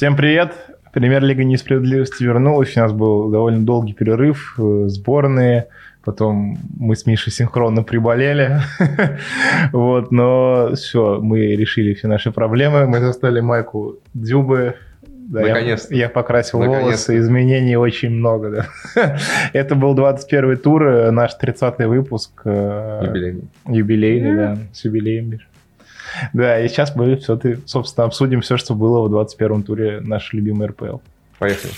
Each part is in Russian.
Всем привет! Премьер-лига несправедливости вернулась. У нас был довольно долгий перерыв, э, сборные. Потом мы с Мишей синхронно приболели. вот, но все, мы решили все наши проблемы. Мы достали майку Дзюбы. Да, Наконец-то. Я, я покрасил Наконец-то. волосы, изменений очень много. Да. Это был 21 тур, э, наш 30-й выпуск. э, Юбилейный. Юбилейный, да, с юбилеем, Миш. Да, и сейчас мы все, ты, собственно, обсудим все, что было в 21-м туре нашей любимой РПЛ. Поехали.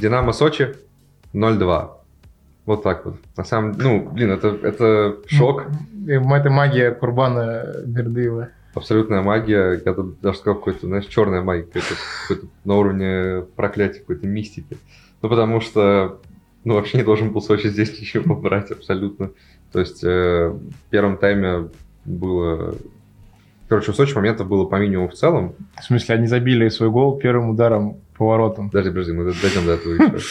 Динамо Сочи 0-2. Вот так вот. На самом ну, блин, это, это шок, Это магия Курбана Бердыева. абсолютная магия. Я тут даже сказал, какой-то, знаешь, черная магия, какой-то, какой-то на уровне проклятия, какой-то мистики. Ну, потому что, ну, вообще не должен был Сочи здесь ничего брать абсолютно. То есть э, в первом тайме было... Короче, у Сочи моментов было по минимуму в целом. В смысле, они забили свой гол первым ударом поворотом. Подожди, подожди, мы дойдем до этого еще.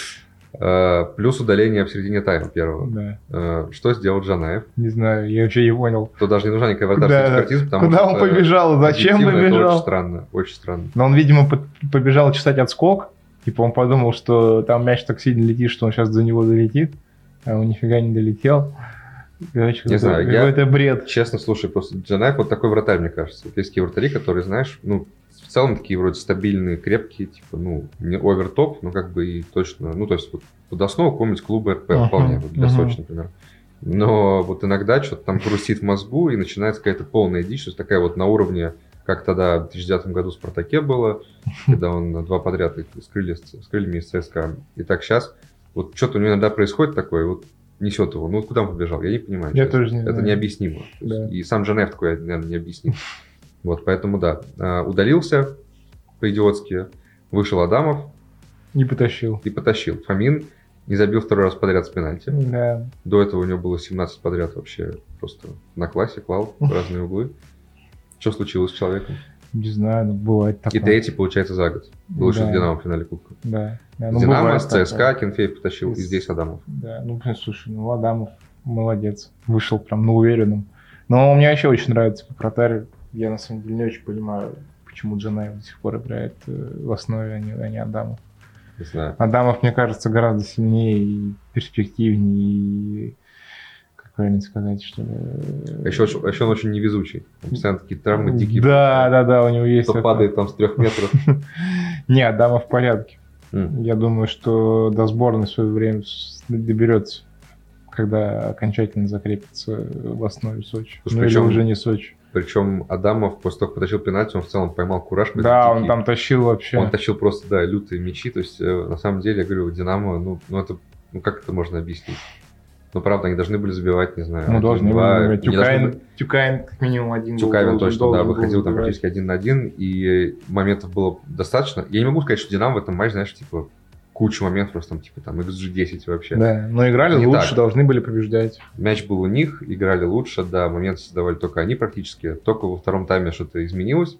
Э, Плюс удаление в середине тайма первого. Да, Э, Что сделал Джанаев? не знаю, я вообще не понял. Тут даже не нужна никакая Куда, вратарская экспертиза, потому куда что... он это побежал, зачем объективно это побежал? очень странно, очень странно. Но он, видимо, по- побежал читать отскок. Типа он подумал, что там мяч так сильно летит, что он сейчас до него долетит. А он нифига не долетел. Короче, Не знаю, я- какой-то бред. Честно, слушай, просто Джанаев вот такой вратарь, мне кажется. Вот есть такие вратари, которые, знаешь, ну, в целом такие вроде стабильные, крепкие, типа, ну, не овертоп, но как бы и точно, ну, то есть вот под основу какого-нибудь клуба РП Ага, вполне, вот для ага. Сочи, например. Но вот иногда что-то там грустит в мозгу, и начинается какая-то полная дичь, то есть такая вот на уровне, как тогда в 2009 году в «Спартаке» было, когда он два подряд их с, крылья- с крыльями из ЦСКА. И так сейчас, вот что-то у него иногда происходит такое, вот несет его. Ну, вот куда он побежал? Я не понимаю. Я тоже не Это знаю. необъяснимо. Да. И сам Женев такой, наверное, не объяснит. Вот, поэтому да. А, Удалился по-идиотски, вышел Адамов Не потащил. и потащил. Фомин не забил второй раз подряд с пенальти. Да. До этого у него было 17 подряд вообще просто на классе, клал в разные углы. Что случилось с человеком? Не знаю, ну бывает такое. И третий, получается, за год. Был еще Да. в Динамо в финале Кубка. Да. да ну, Динамо, с ЦСКА. Кенфеев потащил, и здесь Адамов. Да, ну, блин, слушай, ну, Адамов молодец. Вышел прям на уверенном. Но мне вообще очень нравится как вратарь. Я, на самом деле, не очень понимаю, почему Джанаев до сих пор играет э, в основе, а не, а не Адамов. Не знаю. Адамов, мне кажется, гораздо сильнее и перспективнее, и, правильно сказать, что... А еще, очень- а еще он очень невезучий. Он постоянно такие травмы дикие. Да, да, да, у него есть... То это. падает там с трех метров. Не, Адамов в порядке. Я думаю, что до сборной в свое время доберется, когда окончательно закрепится в основе Сочи. Ну или уже не Сочи. Причем Адамов после того, как потащил пенальти, он в целом поймал кураж. Да, он там тащил вообще. Он тащил просто, да, лютые мячи. То есть, э, на самом деле, я говорю, Динамо, ну, ну это, ну как это можно объяснить? Ну, правда, они должны были забивать, не знаю, ну, должны два. были. Не должны Тюкаин как минимум один Тюкаевин должен- точно, да, должен был выходил там практически один на один, и моментов было достаточно. Я не могу сказать, что Динамо в этом матче, знаешь, типа, кучу моментов, просто там, типа, там, XG10 вообще. Да, но играли Не лучше, так. должны были побеждать. Мяч был у них, играли лучше, да, моменты создавали только они практически. Только во втором тайме что-то изменилось,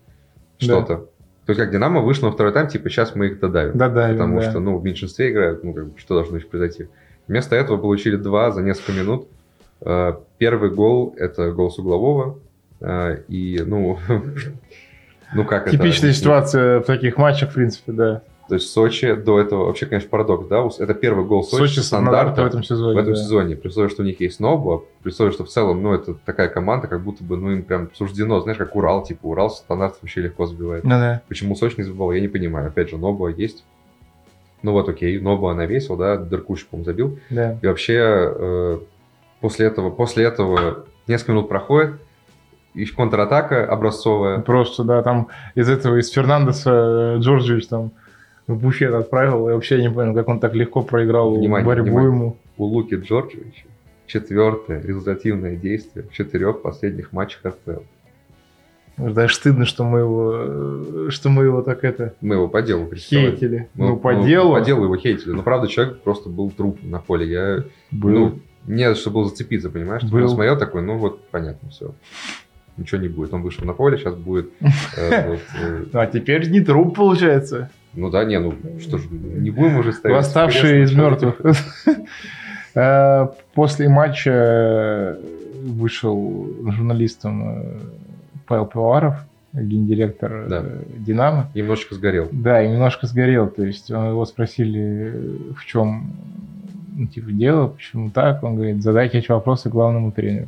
что-то. То есть как Динамо вышло на второй тайм, типа, сейчас мы их додавим. Да, да, потому да. что, ну, в меньшинстве играют, ну, как бы, что должно еще произойти. Вместо этого получили два за несколько минут. Э, Первый гол – это гол с углового. Э, И, ну, ну как это? Типичная объяснить? ситуация в таких матчах, в принципе, да. То есть Сочи до этого, вообще, конечно, парадокс, да? Это первый гол Сочи, Сочи стандарт в этом сезоне. в этом да. сезоне, при условии, что у них есть Нобу, при условии, что в целом, ну, это такая команда, как будто бы, ну, им прям суждено, знаешь, как Урал, типа, Урал стандарт вообще легко забивает. Ну да. Почему Сочи не забивал, я не понимаю. Опять же, Нобу есть. Ну вот, окей, Нобу навесил, да, Деркуш, по-моему, забил. Да. И вообще, э, после этого, после этого несколько минут проходит, и контратака образцовая. Просто, да, там из этого, из Фернандеса э, Джорджевич там в буфет отправил. Я вообще не понял, как он так легко проиграл Внимание, борьбу внимание. ему. У Луки Джорджевича четвертое результативное действие в четырех последних матчах РПЛ. Даже стыдно, что мы его, э, что мы его так это Мы его по делу критиковали. хейтили. Мы- Ну, по мы делу По делу его хейтили. Но правда, человек просто был труп на поле. Я, был. ну, не за что было зацепиться, понимаешь? Типа, Был. Он смотрел такой, ну вот, понятно, все. Ничего не будет. Он вышел на поле, сейчас будет... э, э, А теперь не труп, получается. Ну да, не, ну что ж, не будем уже ставить... Восставший из мертвых. После матча вышел журналистом Павел Пивоваров, гендиректор Да. э, «Динамо». Немножечко сгорел. Да, и немножко сгорел. То есть он- его спросили, в чем ну, типа, дело, почему так. Он говорит, задайте эти вопросы главному тренеру.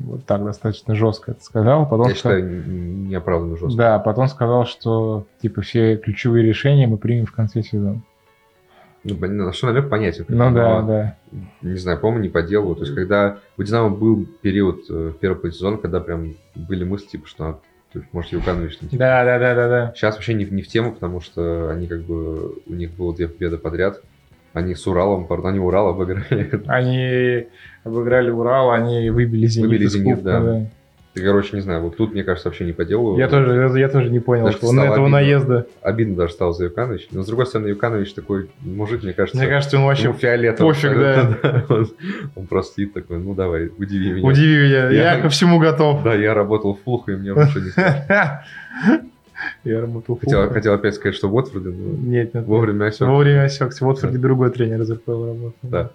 Вот так достаточно жестко это сказал. Потом Я сказал- считаю, неоправданно жестко. Да, потом сказал, что типа все ключевые решения мы примем в конце сезона. Ну, блин, на что намек понятен. Ну да, но, да. Не знаю, по-моему, не по делу. То есть, когда у Динамо был период э, в первый полсезона, когда прям были мысли, типа, что то есть, может, Юканович там, типа, Да, да, да, да, да. Сейчас вообще не, не в тему, потому что они как бы, у них было две победы подряд. Они с Уралом, пардон, они Урал обыграли. Они обыграли Урал, они выбили Зенит. Выбили «Зенит», Кубка, да. Ты, короче, не знаю, вот тут, мне кажется, вообще не по делу. Я тоже, я тоже не понял, что он этого обидно. наезда. Обидно даже стало за Юканович. Но, с другой стороны, Юканович такой мужик, мне кажется, Мне кажется, он вообще ему фиолетово. пофиг, абсолютно, Он, он просто сидит такой, ну давай, удиви меня. удиви меня. Я, Я- ко всему готов. Да, я работал в и мне лучше не. Я работал в Хотел, хотел опять сказать, что в Уотфорде, но Нет, нет. вовремя осек. Вовремя осекся. Вот вроде другой тренер из РПЛ работал. Да.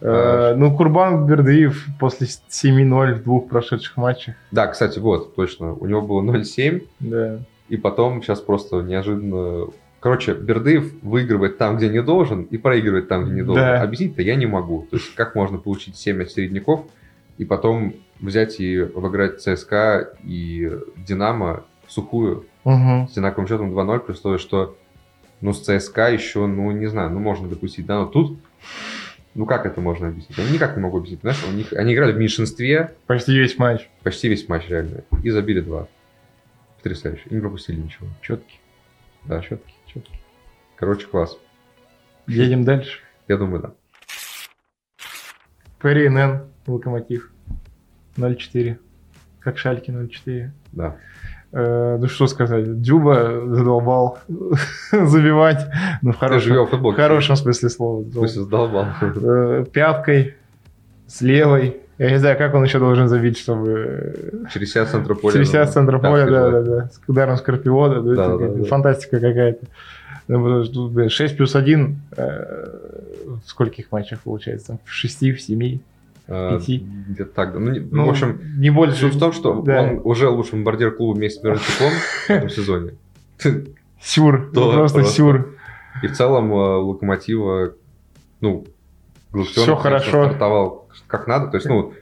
Э, Ну, Курбан Бердыев после 7-0 в двух прошедших матчах. Да, кстати, вот, точно. У него было 0-7, Да. и потом сейчас просто неожиданно... Короче, Бердыев выигрывает там, где не должен, и проигрывает там, где не должен. Да. Объяснить-то я не могу. То есть как можно получить 7 от середняков, и потом взять и обыграть ЦСКА и Динамо в сухую Угу. с одинаковым счетом 2-0, при условии, что ну, с ЦСКА еще, ну, не знаю, ну, можно допустить, да, но тут, ну, как это можно объяснить? Я никак не могу объяснить, знаешь, у них, они играли в меньшинстве Почти весь матч. почти весь матч, реально, и забили два. Потрясающе, и не пропустили ничего. Четкий, Да, четкий, четкий. короче, класс. Едем дальше. Я думаю, да. ПРНН, Локомотив. 0-4. Как Шальки 0-4. Да. Э, ну что сказать, Дюба задолбал забивать, ну в хорошем, в хорошем смысле слова. В смысле, сдолбал. Э, Пяткой, с левой. Я не знаю, как он еще должен забить, чтобы... э, Через себя центра поля. Через себя ну, с центра да, поля, да, да, да. С ударом Скорпиона. да, Да, да. Фантастика какая-то. Ну, что тут, блин, 6 плюс 1 в скольких матчах получается? В 6, в 7? А, Пяти. Где-то так. Ну, не- Ну, в общем, не больше. суть в том, что да. он уже лучший бомбардир клуба вместе с Мирончуком в этом сезоне. Сюр, Да, просто, просто. сюр. И в целом э, Локомотива, ну, Всё конечно, хорошо. стартовал как надо. То есть, ну,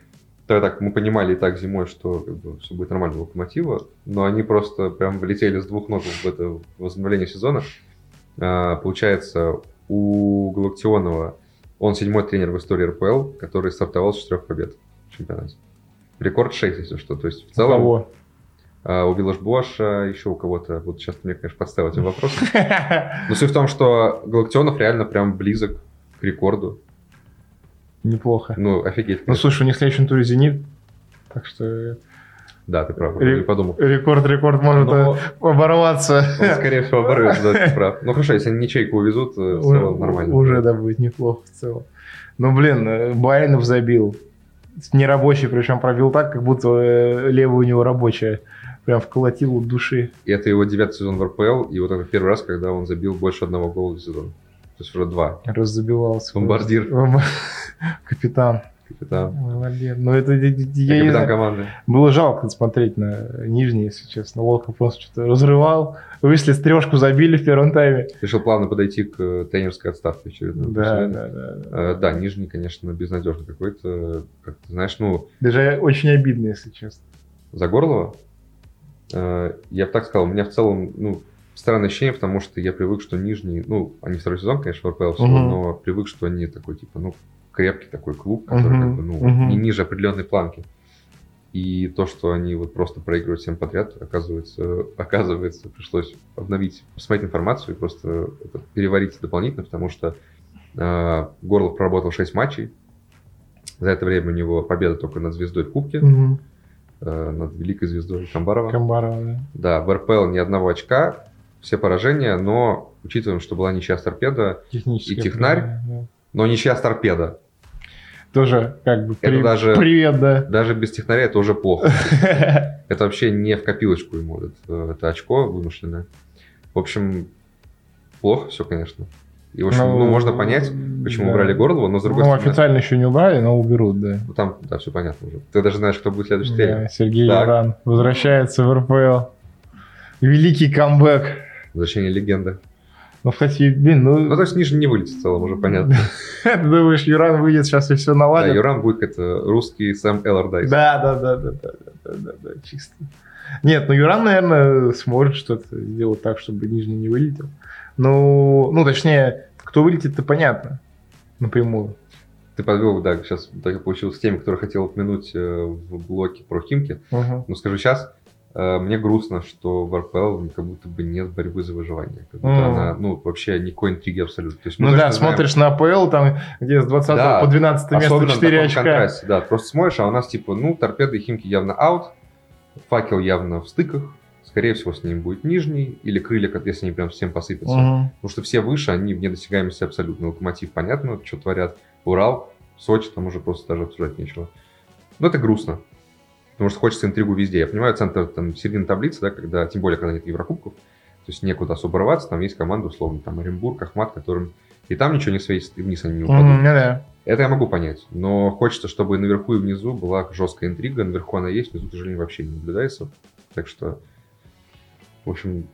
тогда так мы понимали и так зимой, что как бы, все будет нормально у Локомотива, но они просто прям влетели с двух ног в это возобновление сезона. А, получается, у Галактионова он седьмой тренер в истории РПЛ, который стартовал с четырех побед в чемпионате. Рекорд 6, если что. То есть, в У целом, кого? а, у Виллаж Боша, еще у кого-то, вот сейчас ты мне, конечно, подставил этим вопросом. Но суть в том, что Галактионов реально прям близок к рекорду. Неплохо. Ну, офигеть. Ну, слушай, у них в следующем туре «Зенит», так что Да, ты прав, не подумал. рекорд-рекорд может Но оборваться. он, скорее всего, оборвется, да, ты прав. Ну, хорошо, если они ничейку увезут, э, в целом нормально. Уже, да, будет неплохо в целом. Ну, блин, э, Баринов забил. Нерабочий, причем пробил так, как будто э, левая у него рабочая. Прям вколотил от души. И это его девятый сезон в РПЛ, и вот это первый раз, когда он забил больше одного гола в сезон. То есть уже два. Раззабивался. Бомбардир. Бомба- Капитан. Капитан. Молодец. Ну, это я- я- не Капитан команды. Было жалко смотреть на нижний, если честно. Лока просто что-то разрывал. Высли трешку забили в первом тайме. Решил плавно подойти к э, тренерской отставке очередной. Да, да, да, да. Э, Да, Нижний, конечно, безнадежный какой-то. Как ты знаешь, ну, Даже очень обидно, если честно. Загорлова, э, я бы так сказал, у меня в целом, ну, странное ощущение, потому что я привык, что Нижний, ну, они второй сезон, конечно, в РПЛ всего, Мгм. но привык, что они такой, типа, ну, крепкий такой клуб, который, Мгм, как бы, ну, мгм. не ниже определенной планки. И то, что они вот просто проигрывают всем подряд, оказывается, оказывается, пришлось обновить, посмотреть информацию и просто это переварить дополнительно, потому что э, Горлов проработал 6 матчей. За это время у него победа только над звездой в Кубке, Мгм. э, над великой звездой Камбарова. Камбарова, да. Да, в РПЛ ни одного очка, все поражения, но учитываем, что была ничья с торпеда. И технарь? но ничья с торпеда. Тоже как бы Это при- даже- привет, да. Даже без технаря это уже плохо. Это вообще не в копилочку ему, это, это очко вымышленное. В общем, плохо все, конечно. И, в общем, ну, Ну, можно понять, почему да. убрали Горлова, но с другой Ну, стороны... официально еще не убрали, но уберут, да. ну, Там, да, все понятно уже. Ты даже знаешь, кто будет следующий тренер. Да, Сергей Так. Возвращается в РПЛ. Великий камбэк. Возвращение легенды. Ну, хотя, блин, ну... Ну, то есть Нижний не вылетит в целом, уже понятно. Ты думаешь, Юран выйдет, сейчас и все наладит? Да, Юран будет это русский Сэм Эллардайс. Да, да, да, да, да, да, да, да, чисто. Нет, ну Юран, наверное, сможет что-то сделать так, чтобы Нижний не вылетел. Ну, ну, точнее, кто вылетит-то понятно напрямую. Ты подвел, да, сейчас так получилось с теми, которые хотел упомянуть э, в блоке про Химки. Угу. Ну, скажу сейчас, мне грустно, что в РПЛ как будто бы нет борьбы за выживание. Как будто Мгм. она, ну, вообще никакой интриги абсолютно. То есть Ну да, знаем- смотришь на АПЛ, там, где с 20 Да, по 12 место Особенно в 4 таком очка. контрасте, да. Просто смотришь, а у нас типа, ну, торпеды и химки явно аут, факел явно в стыках, скорее всего, с ним будет нижний, или крылья, если они прям всем посыпятся. Мгм. Потому что все выше, они в недосягаемости абсолютно. Локомотив, понятно, что творят. Урал, Сочи, там уже просто даже обсуждать нечего. Но это грустно. Потому что хочется интригу везде. Я понимаю, центр, там, середина таблицы, да, когда, тем более, когда нет Еврокубков, то есть некуда особо рваться, там есть команда, условно, там, Оренбург, Ахмат, которым и там ничего не светит, и вниз они не упадут. Мгм, да-да. Это я могу понять, но хочется, чтобы и наверху, и внизу была жесткая интрига. Наверху она есть, внизу, к сожалению, вообще не наблюдается. Так что, в общем,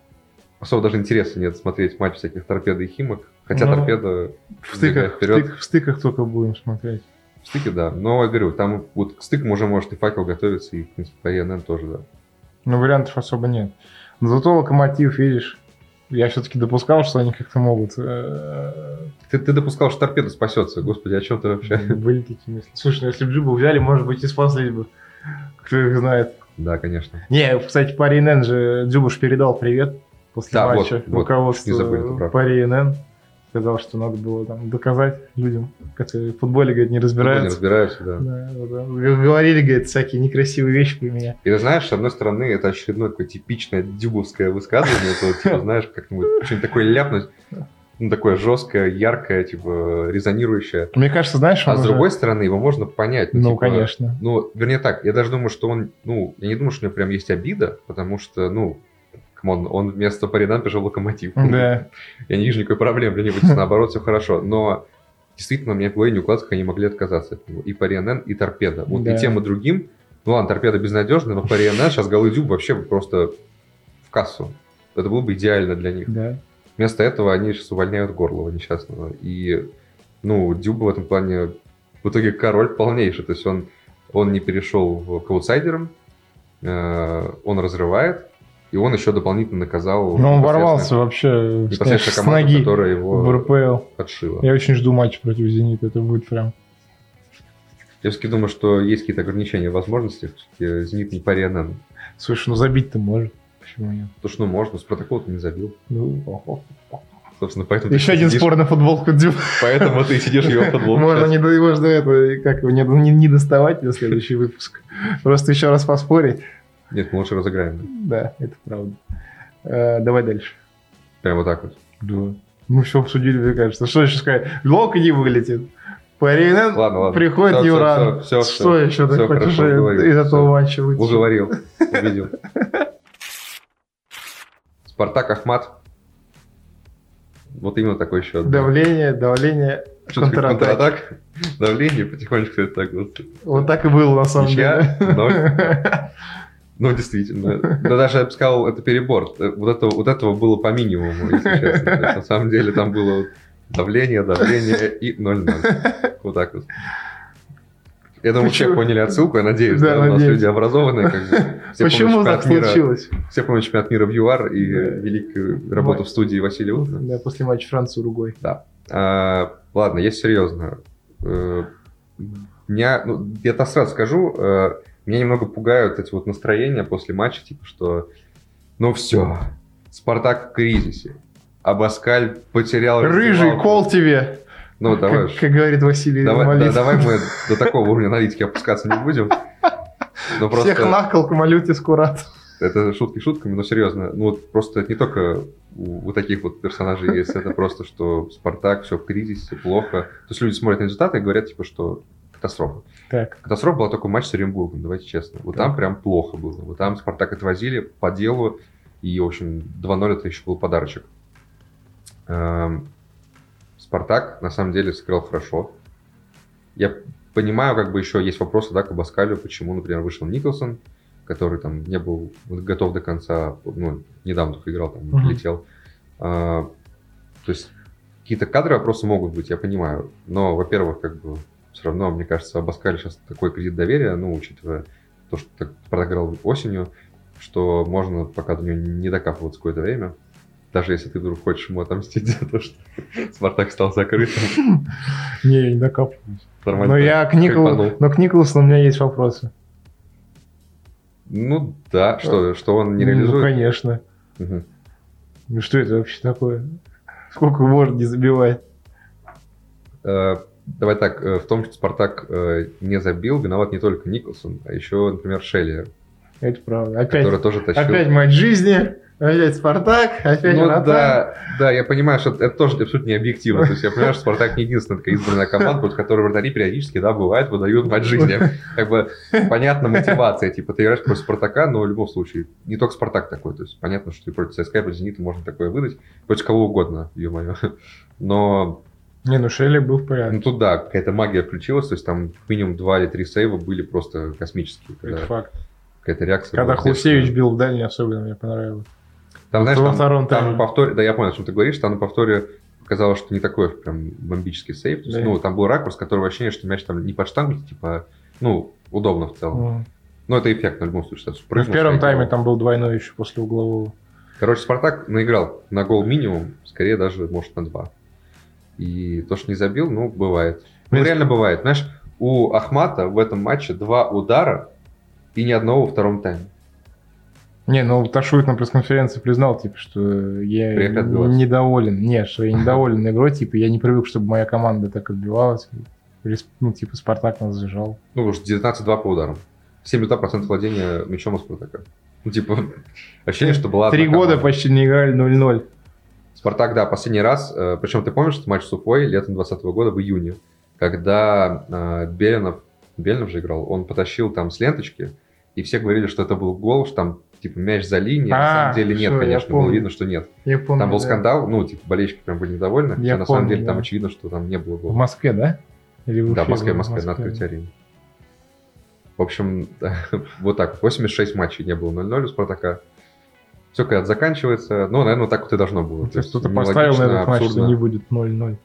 особо даже интереса нет смотреть матч всяких торпеды и химок. Хотя Ну, торпеда В стыках, вперед. в стыках только будем смотреть. В стыке, да. Но я говорю, там вот к стыкам уже может и факел готовиться, и, в принципе, по ЕНН тоже, да. Но вариантов особо нет. Но зато локомотив, видишь, я все-таки допускал, что они как-то могут э, Ты, ты допускал, что торпеда спасется. Господи, о чем ты вообще? Были такие мысли. Слушай, ну если бы Джибу взяли, может быть, и спаслись бы. Кто их знает. Да, конечно. Не, кстати, по РНН же Дзюбуш передал привет после Да, вот, матча вот, руководству прав. по РНН. Сказал, что надо было там доказать людям, которые в футболе, говорит, не Не разбираются. разбираются, да. Да, Говорили, говорит, всякие некрасивые вещи про меня. И ты знаешь, с одной стороны, это очередное такое типичное дюбовское высказывание, вот, типа, знаешь, как-нибудь что-нибудь такое ляпнуть, ну, такое жесткое, яркое, типа, резонирующее. Мне кажется, знаешь, А с уже- другой стороны, его можно понять. Ну, типа, конечно. Ну, вернее так, я даже думаю, что он, ну, я не думаю, что у него прям есть обида, потому что, ну, come on, он вместо Пари НН пришел в Локомотив. Да. Я не вижу никакой проблемы для него, наоборот, все хорошо. Но действительно, у меня в голове не как они могли отказаться от него. И по РНН, и торпеда. Вот Да. и тем, и другим. Ну ладно, Торпедо безнадежное, но Пари НН сейчас голы Дзюбы вообще просто в кассу. Это было бы идеально для них. Да. Вместо этого они сейчас увольняют Горлова несчастного. И, ну, Дзюба в этом плане в итоге король полнейший. То есть он, он не перешел к аутсайдерам, э, он разрывает, и он еще дополнительно наказал... Но он ворвался вообще с, команду, ноги которая в его РПЛ. отшила. Я очень жду матч против Зенита. Это будет прям... Я все-таки думаю, что есть какие-то ограничения в возможностях. Всё-таки Зенит не по РНН. Слушай, ну забить-то может. Почему нет? То, что ну, можно, с протокола не забил. Ну. Собственно, поэтому Еще один сидишь- спор на футболку Дю. Поэтому ты сидишь в его футболке. Можно не, можно это, как его, не, не, не доставать на следующий выпуск. Просто еще раз поспорить. Нет, мы лучше разыграем. Да, это правда. Э, давай дальше. Прям вот так вот. Да. Мы все обсудили, мне кажется. Что еще сказать? Лок не вылетит. По РНН Ладно, ладно. приходит всё, Юран. всё, всё, Что еще ты всё, хочешь хорошо, из этого всё. матча выйти? Уговорил. Убедил. Спартак Ахмат. Вот именно такой счет. Давление, давление, контратака. контратак? Давление потихонечку это так вот. Вот так и было на самом Ничья, деле. ноль. Ну, действительно. Да даже, я бы сказал, это перебор. Вот этого, вот этого было по минимуму, если честно. Есть, на самом деле там было давление, давление и 0-0. Вот так вот. Я думаю, все Почему? поняли отсылку, я надеюсь. Да, Да, у нас надеюсь. люди образованные. Как бы. Все Почему так мира- случилось? Все помнят чемпионат мира в ЮАР и Да. великую работу в студии Василия Утна. Да, после матча Франция-Уругвай. А, ладно, если серьезно. Э, меня, ну, я-то сразу скажу, э, меня немного пугают эти вот настроения после матча, типа, что ну все, Спартак в кризисе. Абаскаль потерял... Рыжий, раздевалку. кол тебе, Ну, давай, как, как говорит Василий давай, да, давай мы до такого уровня аналитики опускаться не будем. Но Всех просто нахал к Малюте Скурат. это шутки шутками, но серьезно. Ну вот просто это не только у, у таких вот персонажей есть, это просто, что Спартак, все в кризисе, плохо. То есть люди смотрят на результаты и говорят, типа, что катастрофа. Так, Катастрофа была только матч с Оренбургом, давайте честно. Вот там Так. прям плохо было. Вот там Спартак отвозили по делу, и, в общем, 2-0 это еще был подарочек. Эм, Спартак на самом деле сыграл хорошо. Я понимаю, как бы еще есть вопросы, да, к Абаскалю, почему, например, вышел Николсон, который там не был готов до конца, ну, недавно только играл, там, Мгм. летел. А, то есть какие-то кадры вопросы могут быть, я понимаю. Но, во-первых, как бы все равно, мне кажется, Абаскаль сейчас такой кредит доверия, ну, учитывая то, что так проиграл осенью, что можно пока до него не докапываться какое-то время. Даже если ты вдруг хочешь ему отомстить за то, что Спартак стал закрытым. Не, я не докапываюсь. Нормально Но я к Никол... кайфанул. Но к Николсу у меня есть вопросы. Ну да, что, что он не Ну, реализует. конечно. Мгм. Ну что это вообще такое? Сколько можно не забивать? Давай так, э, в том, что Спартак э, не забил, виноват не только Николсон, а еще, например, Шеллер, Это правда. Опять, который тоже тащил. опять матч жизни, опять Спартак, опять Ну да, да, я понимаю, что это тоже абсолютно не объективно. То есть я понимаю, что Спартак не единственная такая избранная команда, против которой вратари периодически, да, бывает, выдают матч жизни. Как бы понятна мотивация, типа ты играешь против Спартака, но в любом случае не только Спартак такой. То есть понятно, что и против ЦСКА, и против Зенита можно такое выдать, против кого угодно, ё-моё. Но Не, ну Шелли был в порядке. ну, тут да, какая-то магия включилась, то есть там минимум два или три сейва были просто космические. Это факт. какая-то реакция. Когда естественная. бил в дальний, особенно мне понравилось. Там, знаешь, Во там, втором там тайме. на повторе, да, я понял, о чем ты говоришь, там на повторе показалось, что не такой прям бомбический сейв. То есть, Да. ну, там был ракурс, который ощущение, что мяч там не под штангу, типа, ну, удобно в целом. Ну, Но это эффектно в любом случае. ну, в первом тайме там был двойной еще после углового. Короче, Спартак наиграл на гол минимум, скорее даже, может, на два. И то, что не забил, ну, бывает. Ну, Блин, реально бывает. Знаешь, у Ахмата в этом матче два удара и ни одного во втором тайме. Не, ну Ташует на пресс-конференции признал, типа, что я недоволен. Не, что я недоволен игрой, типа, я не привык, чтобы моя команда так отбивалась. Ну, типа, Спартак нас зажал. Ну, уж 19-2 по ударам. 72% владения мячом у Спартака. Ну, типа, ощущение, что была... Три года команда. почти не играли 0-0. Спартак, да, последний раз, э, причем ты помнишь этот матч с Уфой летом 2020 года в июне, когда э, Белинов, Белинов же играл, он потащил там с ленточки, и все говорили, что это был гол, что там типа мяч за линией, а, на А, самом деле нет, всё, я конечно, было помню. видно, что нет. Я помню, Там был да. скандал, ну, типа, болельщики прям были недовольны, Я хотя на самом помню, деле там да. очевидно, что там не было В гола. Москве, да? Или в Да, в Москве, в? Москве, на открытии арены. В общем, вот так. 86 матчей не было 0-0 у Спартака. Все когда заканчивается. Ну, наверное, так вот и должно было. То есть кто-то поставил на этот матч, что не будет 0-0.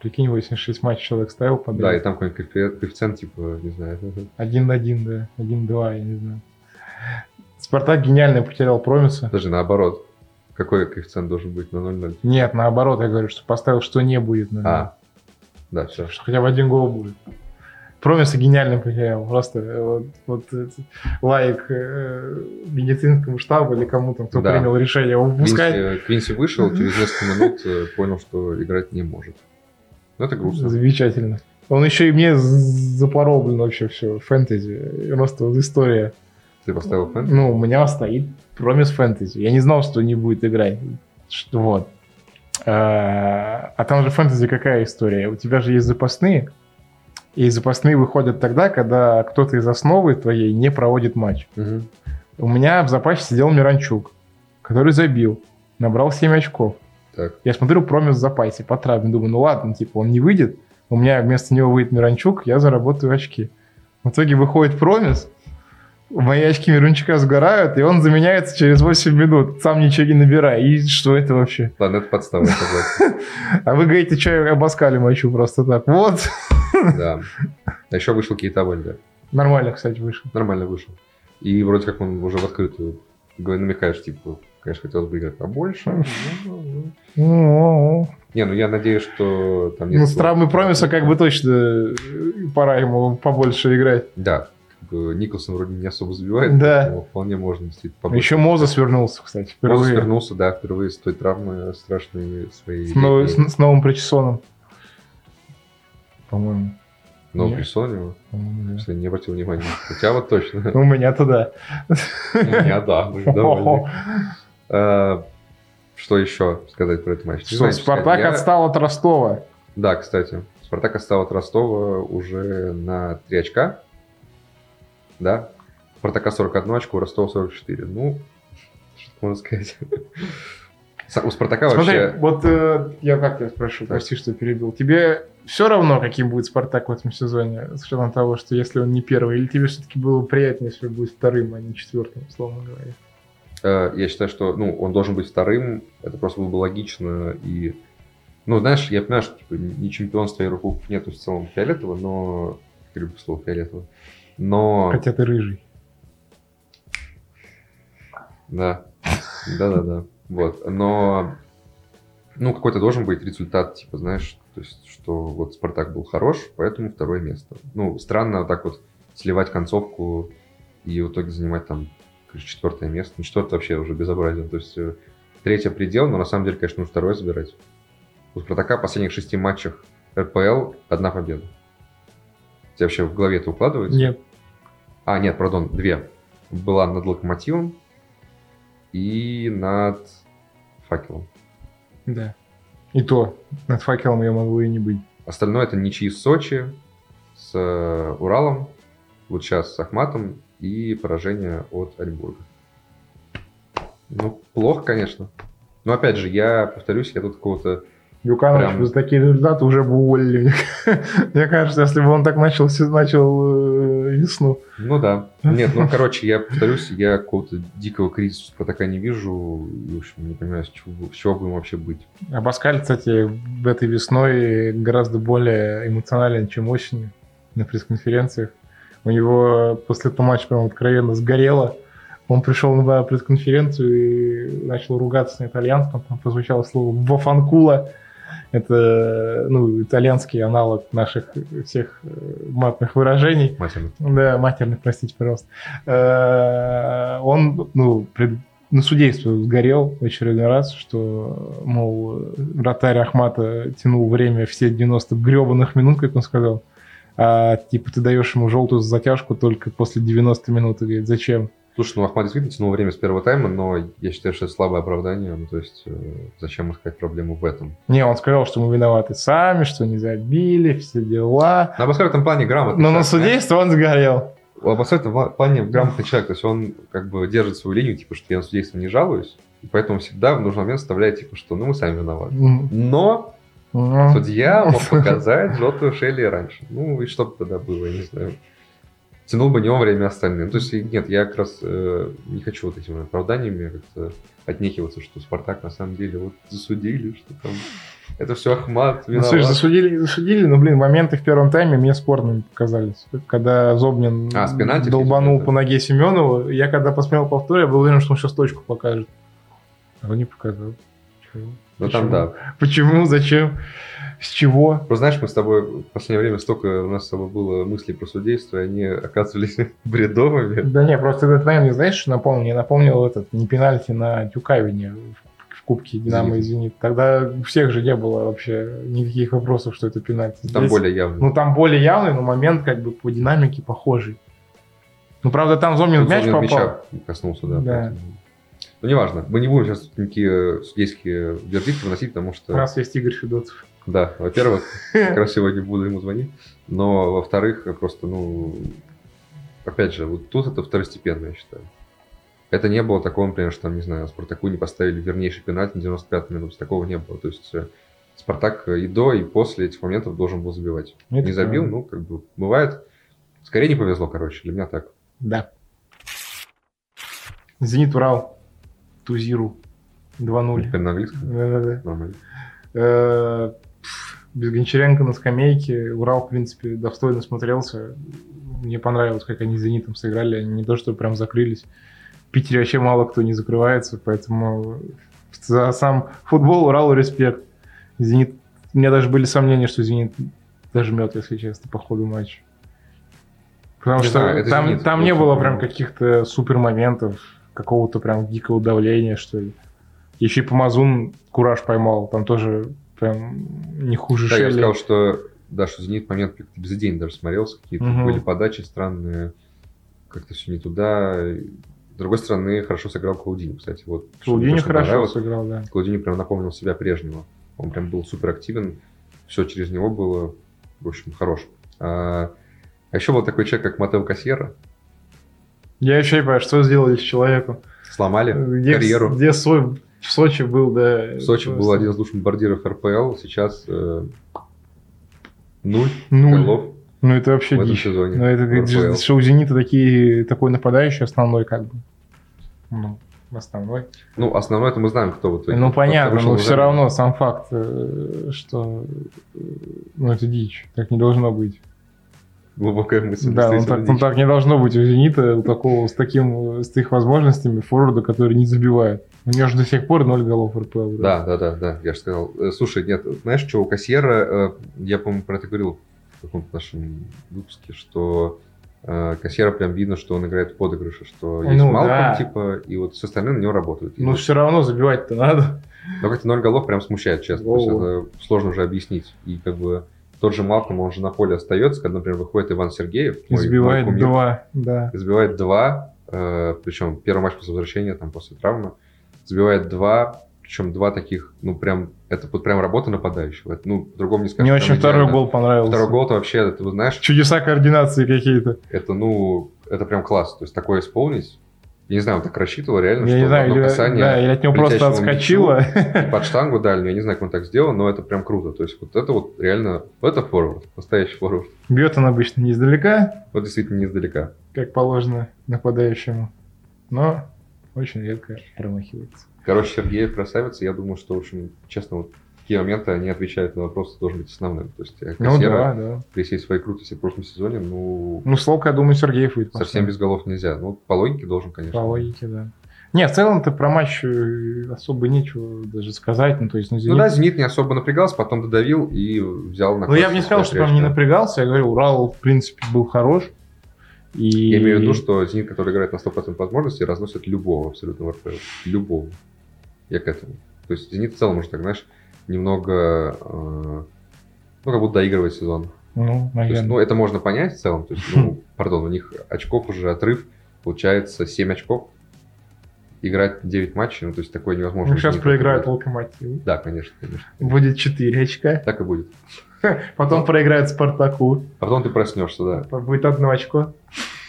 Прикинь, 86 матчей человек ставил Да, и подряд. там какой-нибудь коэффи- коэффициент, типа, не знаю. 1-1, да. 1-2, я не знаю. Спартак гениально потерял промиса. Даже наоборот. Какой коэффициент должен быть на 0-0? Нет, наоборот, я говорю, что поставил, что не будет 0 А, да, все. Что хотя бы один гол будет. Промиса гениально потерял. Просто э, вот, вот э, лайк э, медицинскому штабу или кому-то, кто Да. принял решение его выпускать. Квинси, Квинси вышел, через несколько минут э, понял, что играть не может. Ну, это грустно. Замечательно. Он еще и мне з- запорол, блин, вообще все. Фэнтези. Просто вот история. Ты поставил фэн? Ну, у меня стоит промис фэнтези. Я не знал, что не будет играть. Что- Вот. А а там же фэнтези какая история? У тебя же есть запасные, и запасные выходят тогда, когда кто-то из основы твоей не проводит матч. Мгм. У меня в запасе сидел Миранчук, который забил, набрал 7 очков. Так. Я смотрю промис в запасе по травме, думаю, ну ладно, типа он не выйдет, у меня вместо него выйдет Миранчук, я заработаю очки. В итоге выходит промис, мои очки Миранчука сгорают, и он заменяется через 8 минут, сам ничего не набирая. И что это вообще? Ладно, это подстава. А вы говорите, что я обоскали мочу просто так. Вот. Да. А еще вышел Кейта Вальда. Нормально, кстати, вышел. Нормально вышел. И вроде как он уже в открытую намекаешь, типа, конечно, хотелось бы играть побольше. Не, ну я надеюсь, что там нет... Ну, с травмой промиса как бы точно э, пора ему побольше играть. Да. Николсон вроде не особо забивает, Да. поэтому вполне можно действительно побольше. Еще Моза свернулся, кстати, Мозес впервые. вернулся, да, впервые с той травмы страшной своей. С, летней. с- с новым причесоном. По-моему. Но его, По-моему, да. если не обратил внимания. Тебя вот точно. У меня-то да. У меня да, мы довольны. А, Что еще сказать про этот матч? Что, Спартак отстал от Ростова. Да, кстати. Спартак отстал от Ростова уже на 3 очка. Да. Спартака 41 очко, Ростова 44. Ну, что можно сказать. У Спартака Смотри, вообще... вот э, я как тебя спрошу, прости, что перебил. Тебе все равно, каким будет Спартак в этом сезоне, с учетом того, что если он не первый, или тебе все-таки было приятнее, если он будет вторым, а не четвертым, условно говоря? Э, я считаю, что ну, он должен быть вторым, это просто было бы логично, и ну, знаешь, я понимаю, что типа, ни чемпионства и руков нету в целом фиолетового, но... Люблю слово фиолетово. Но... Хотя ты рыжий. Да. Да-да-да. Вот. Но... Ну, какой-то должен быть результат, типа, знаешь, то есть, что вот Спартак был хорош, поэтому второе место. Ну, странно вот так вот сливать концовку и в итоге занимать там четвертое место. Ну, четвертое вообще уже безобразие. То есть, э, третье предел, но на самом деле, конечно, нужно второе забирать. У Спартака в последних шести матчах РПЛ одна победа. У тебя вообще в голове это укладывается? Нет. А, нет, пардон, две. Была над Локомотивом и над Факелом. Да. И то, над Факелом я могу и не быть. Остальное это ничьи с Сочи, с э, Уралом, вот сейчас с Ахматом и поражение от Оренбурга. Ну, плохо, конечно. Но опять же, я повторюсь, я тут какого-то Юканович Прям... за такие результаты уже бы уволили. Мне кажется, если бы он так начал, начал э, весну. Ну да. Нет, ну короче, я повторюсь, я какого-то дикого кризиса пока не вижу. И, в общем, не понимаю, с чего, с чего им вообще быть. А Паскаль, кстати, в этой весной гораздо более эмоционален, чем осенью на пресс-конференциях. У него после этого матча прям откровенно сгорело. Он пришел на пресс-конференцию и начал ругаться на итальянском. Там прозвучало слово «вафанкула». Это ну, итальянский аналог наших всех э, матных выражений. Матерных. Да, матерных, простите, пожалуйста. Э, он ну, пред, на судейство сгорел в очередной раз, что, мол, вратарь Ахмата тянул время все 90 гребаных минут, как он сказал. А типа ты даешь ему желтую затяжку только после 90 минут. И говорит, зачем? Слушай, ну Ахмад действительно тянул время с первого тайма, но я считаю, что это слабое оправдание. Ну, то есть, э, зачем искать проблему в этом? Не, он сказал, что мы виноваты сами, что не забили, все дела. На Абаскар в этом плане грамотно. Но на судейство он сгорел. У Абаскар в этом плане грамотный человек. То есть, он как бы держит свою линию, типа, что я на судейство не жалуюсь. И поэтому всегда в нужный момент вставляет, типа, что ну мы сами виноваты. Но судья мог показать желтую Шелли раньше. Ну, и что бы тогда было, я не знаю тянул бы не вовремя остальным. То есть, нет, я как раз э, не хочу вот этими оправданиями как-то отнекиваться, что Спартак на самом деле вот засудили, что там это все Ахмат виноват. Ну, слушай, засудили, засудили, но, блин, моменты в первом тайме мне спорными показались. Когда Зобнин а, долбанул по ноге Семенову, я когда посмотрел повтор, я был уверен, что он сейчас точку покажет. А он не показал. Чего? Ну там да. Почему? Зачем? С чего? Просто знаешь, мы с тобой в последнее время столько у нас с тобой было мыслей про судейство, и они оказывались бредовыми. Да не, просто этот момент, не знаешь, что напомнил? Мне напомнил этот, не пенальти на Тюкавине в Кубке Динамо и Зенит. Тогда у всех же не было вообще никаких вопросов, что это пенальти. Здесь, там более явный. Ну, там более явный, но момент как бы по динамике похожий. Ну, правда, там Зомнин мяч попал. Мяча коснулся, да. да. Ну, неважно. Мы не будем сейчас никакие судейские вердикты выносить, потому что... У нас есть Игорь Федотов. Да, во-первых, как раз сегодня буду ему звонить. Но, во-вторых, просто, ну, опять же, вот тут это второстепенно, я считаю. Это не было такого, например, что, там, не знаю, Спартаку не поставили вернейший пенальти на 95 минут. Такого не было. То есть э, Спартак и до, и после этих моментов должен был забивать. Это не забил, правильно. ну, как бы, бывает. Скорее не повезло, короче, для меня так. Да. Зенит Урал. Тузиру. 2-0. Теперь на английском? Да-да-да. Нормально. Без Гончаренко на скамейке. Урал, в принципе, достойно смотрелся. Мне понравилось, как они с «Зенитом» сыграли. Они не то, что прям закрылись. В Питере вообще мало кто не закрывается, поэтому за сам футбол Уралу респект. «Зенит» У меня даже были сомнения, что «Зенит» дожмет, если честно, по ходу матча. Потому не что знаю, там, «Зенит», там не было прям каких-то супер моментов, какого-то прям дикого давления, что ли. Еще и Помазун кураж поймал, там тоже прям не хуже Да, Шелли. я сказал, что да, что «Зенит» момент как-то без день даже смотрелся, какие-то угу. были подачи странные, как-то все не туда. С другой стороны, хорошо сыграл Клаудини, кстати. Вот, Клаудини хорошо сыграл, да. Клаудини прям напомнил себя прежнего. Он прям был супер активен, все через него было, в общем, хорош. А, а еще был такой человек, как Матео Кассьера. Я еще не понимаю, что сделали с человеком. Сломали где, карьеру. Где свой В Сочи был, да. В Сочи был один из лучших бомбардиров РПЛ, сейчас э, нуль, Нуль. голов Ну, это вообще в дичь. сезоне. Ну, это говорит, что у «Зенита» такие, такой нападающий основной, как бы. Ну, основной. Ну, основное это мы знаем, кто в итоге. Ну, понятно, но все равно сам факт, э, что э, ну, это дичь. Так не должно быть. Глубокая мысль. Да, ну действительно, так, ну дичь. так не должно быть у «Зенита» у такого, с таким, с их возможностями форварда, который не забивает. У него же до сих пор ноль голов РПЛ. Да, да, да, да, я же сказал. Э, Слушай, нет, знаешь, что у Кассиера, э, я, по-моему, про это говорил в каком-то нашем выпуске, что э, Кассиера прям видно, что он играет в подыгрыше, что есть Ну, Малком, да. типа, и вот все остальные на него работают. Вот- все равно забивать-то надо. Но как-то ноль голов прям смущает, честно. То есть это сложно уже объяснить. И как бы тот же Малком, он же на поле остается, когда, например, выходит Иван Сергеев, И мой- два. Да. забивает два, э, причем первый матч после возвращения, там, после травмы, забивает два, причем два таких, ну, прям, это вот прям работа нападающего. Это, ну, другому не скажешь. Мне очень второй идеально. гол понравился. Второй гол это вообще, это, вы знаешь, Чудеса координации какие-то. это, ну, это прям класс. То есть такое исполнить, я не знаю, он так рассчитывал реально, Я что не знаю, или, касание да, или от него просто отскочило. под штангу дальнюю, я не знаю, как он так сделал, но это прям круто. То есть вот это вот реально, это форвард, настоящий форвард. Бьет он обычно не издалека, Вот действительно не издалека. как положено нападающему. Но очень редко промахивается. Короче, Сергеев красавец, и я думаю, что, в общем, честно, вот такие моменты, они отвечают на вопросы, должен быть основным. То есть э, Ну да, да. при всей своей крутости в прошлом сезоне, ну, Ну, Слока, я думаю, Сергеев выйдет. совсем без голов нельзя. Ну, по логике должен, конечно. По логике, да. Не, в целом-то про матч э, особо нечего даже сказать. Ну, то есть, ну, Ну «Зенит» да, Зенит не особо напрягался, потом додавил и взял на Ну, я бы не сказал, что прям не напрягался. Я говорю, Урал, в принципе, был хорош. И... Я имею в виду, что Зенит, который играет на 100% возможностей, разносит любого абсолютно в РПЛ. Любого. Я к этому. То есть Зенит в целом уже так, знаешь, немного, э, ну, как будто доигрывает сезон. Ну, То есть, наверное. ну, это можно понять в целом. То есть, ну, пардон, у них очков уже отрыв, получается 7 очков. Играть 9 матчей, ну, то есть такое невозможно. Ну, сейчас отыграть. Локомотив. Да, конечно, конечно. Будет 4 очка. Так и будет. Потом проиграет Спартаку. А потом ты проснешься, да. Будет одно очко.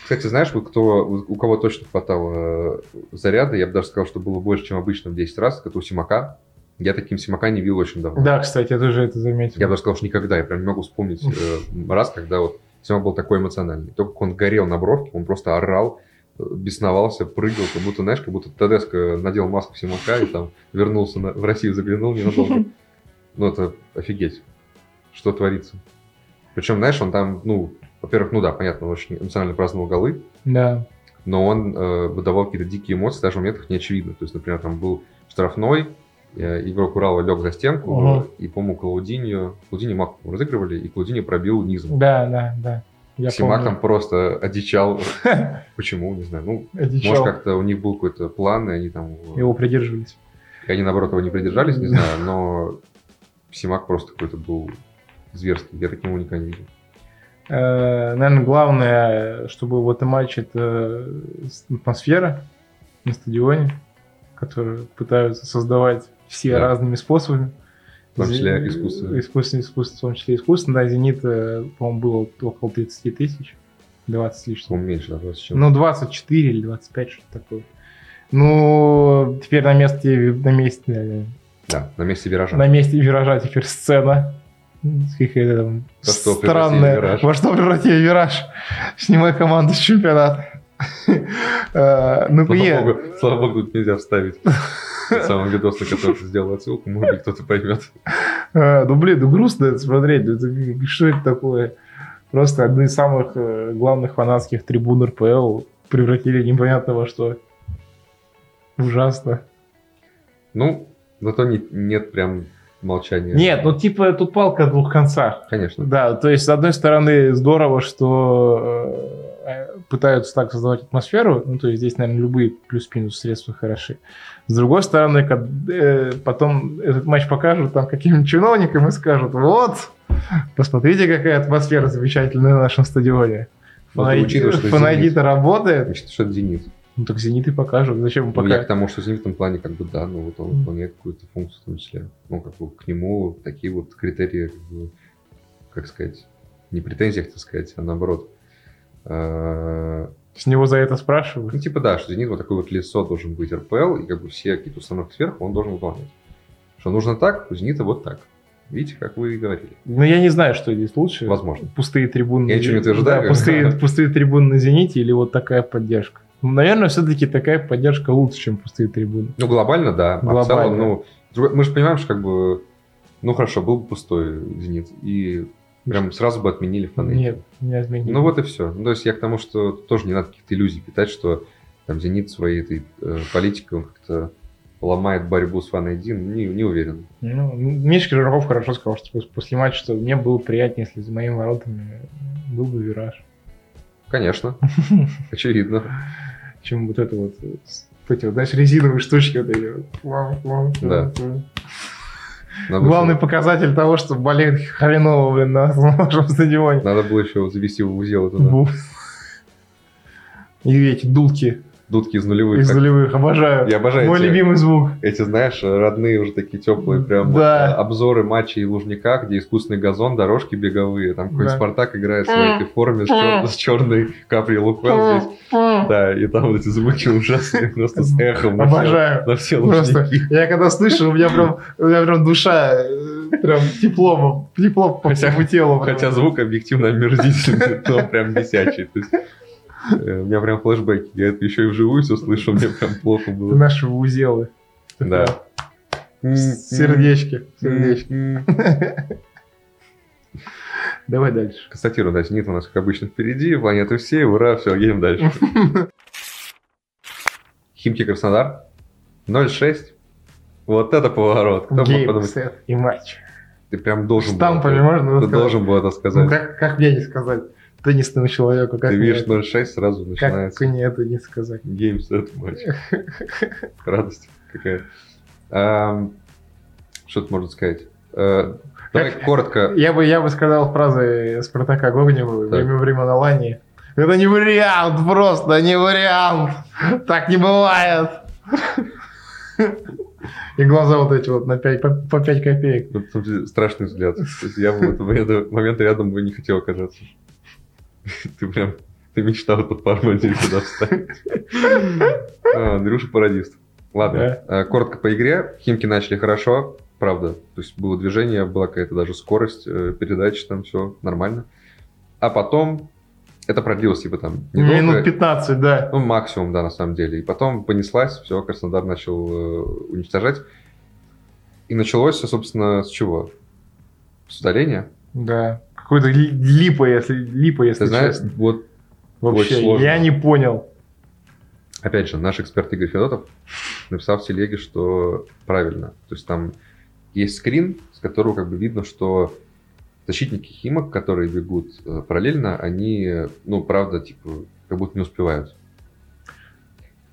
Кстати, знаешь, вот кто, у кого точно хватало э, заряда, я бы даже сказал, что было больше, чем обычно в 10 раз, это у Симака. Я таким Симака не видел очень давно. Да, кстати, я тоже это заметил. Я бы даже сказал, что никогда. Я прям не могу вспомнить э, раз, когда вот Симак был такой эмоциональный. То, как он горел на бровке, он просто орал, э, бесновался, прыгал, как будто, знаешь, как будто Тедеско надел маску Симака и там вернулся на- в Россию, заглянул ненадолго. Ну, это офигеть, что творится. Причем, знаешь, он там, ну, во-первых, ну да, понятно, он очень эмоционально праздновал голы, Да. но он э, выдавал какие-то дикие эмоции, даже в моментах не очевидно. То есть, например, там был штрафной, игрок Урала лег за стенку, Ага. и, по-моему, Клаудиньо, Клаудиньо Мак разыгрывали, и Клаудиньо пробил низом. Да, да, да. Я Симак помню. там просто одичал. Почему, не знаю. Ну, Одичал. может, как-то у них был какой-то план, и они там... э, Его придерживались. И они, наоборот, его не придержались, не знаю, но Симак просто какой-то был зверский. Я таким его никогда не видел. Наверное, главное, чтобы в этом матче, это атмосфера на стадионе, которую пытаются создавать все Да. разными способами. В том числе искусственно. Искусственно, искусственно, в том числе искусственно. Да, «Зенит», э, по-моему, было около 30 тысяч. 20 с лишним. По-моему, меньше, да, 20 с чем. Ну, 24 или 25, что-то такое. Ну, теперь на месте, на месте, Да, на месте виража. на месте виража теперь сцена. Какая-то там Во что странная. Во что превратили вираж? Снимай команду с чемпионата. Э, Ну, Слава богу, слава богу, тут нельзя вставить. Тот самый видос, на который ты сделал отсылку, может быть, кто-то поймет. э, ну, блин, ну грустно это смотреть. Что это такое? Просто одну из самых э, главных фанатских трибун РПЛ превратили непонятно во что. Ужасно. Ну, зато не- нет прям молчания. Нет, ну типа тут палка о двух концах. Конечно. Да, то есть, с одной стороны, здорово, что э, пытаются так создавать атмосферу, ну, то есть здесь, наверное, любые плюс-минус средства хороши. С другой стороны, как, э, потом этот матч покажут там каким-нибудь чиновникам и скажут, вот, посмотрите, какая атмосфера замечательная на нашем стадионе. Ну, что Фанайди-то работает. Значит, что это «Зенит». Ну, так «Зенит» и покажут. Зачем им Ну, я к пока? тому, что «Зенит» в этом плане, как бы, да, ну, вот он выполняет какую-то функцию в том числе. Ну, как бы, к нему такие вот критерии, как, бы, как сказать, не претензии, так сказать, а наоборот. Э, С него за это спрашивают? Ну, типа, да, что «Зенит» вот такое вот лицо должен быть РПЛ, и как бы все какие-то установки сверху он должен выполнять. Что нужно так, у «Зенита» вот так. Видите, как вы и говорили. Ну, я не знаю, что здесь лучше. Возможно. Пустые трибуны. Я ничего не утверждаю. Да, пустые, пустые трибуны на «Зените» или вот такая поддержка. Ну, наверное, все-таки такая поддержка лучше, чем пустые трибуны. Ну, глобально, да. А в Глобально. целом, ну, мы же понимаем, что как бы, ну, хорошо, был бы пустой «Зенит», и прям сразу бы отменили фанаты. Нет, не изменили. Ну вот и все. Ну, то есть я к тому, что тоже не надо каких-то иллюзий питать, что там Зенит своей этой э, политикой он как-то ломает борьбу с фан не, не уверен. Ну, Мишка Жирков хорошо сказал, что пос- после матча, что мне было приятнее, если за моими воротами был бы вираж, Конечно, очевидно. чем вот это вот, эти вот, знаешь, резиновые штучки вот эти. вот. Да. Надо Главный еще- показатель того, что болеет хреново, блин, на нашем стадионе. Надо было еще завести в узел туда. И эти дудки Дудки из нулевых. из как- нулевых, обожаю. Я обожаю Мой эти- любимый звук. Эти, знаешь, родные уже такие теплые прям Да. э, обзоры матчей Лужника, где искусственный газон, дорожки беговые. Там какой-то Да. Спартак играет в своей этой форме с, чер- с черной капри Луквел здесь. Да, и там вот эти звуки ужасные, просто с эхом. на все- Обожаю. На все Просто Лужники. я когда слышу, у меня прям, у меня прям душа э, прям теплом, тепло по Хотя- всему телу. Хотя звук объективно омерзительный, но прям бесячий. То есть, у меня прям флешбеки. Я это еще и вживую все слышу, мне прям плохо Это было. наши узелы. Да. Сердечки. Сердечки. Давай дальше. Констатирую, да, Зенит у нас, как обычно, впереди, планеты все, ура, все, едем дальше. Химки Краснодар 0-6. Вот это поворот. Кто Гейм, подумать? сет и матч. Ты прям должен был. Штампами это- можно Ты сказать? должен был это Ну, сказать. как, как мне не сказать? Теннисному человеку, как Ты видишь это- 0-6, сразу как начинается мне это не сказать? гейм сет матч. Радость какая. Ам, Что тут можно сказать? Э, Давай Как- коротко. Я бы, я бы сказал фразы Спартака Гогнева Так. время времен Алании. Это не вариант, просто не вариант. Так не бывает. И глаза вот эти вот на 5, по, по 5 копеек. Ну, страшный взгляд. Я бы в этот момент рядом бы не хотел оказаться. Ты прям, ты мечтал тут по Армандии сюда встать. А, Андрюша пародист. Ладно, а, коротко по игре. Химки начали хорошо, правда. То есть было движение, была какая-то даже скорость э, передачи, там все нормально. А потом это продлилось, типа там недолго. Минут 15, да. Ну, максимум, да, на самом деле. И потом понеслась, все, Краснодар начал э, уничтожать. И началось все, собственно, с чего? С удаления. Да. Какой-то ли- липа, если, липа, если Ты знаешь, честно. вот, Вообще, сложно. я не понял. опять же, наш эксперт Игорь Федотов написал в телеге, что правильно. То есть там есть скрин, с которого как бы видно, что защитники Химок, которые бегут э, параллельно, они, ну, правда, типа, как будто не успевают.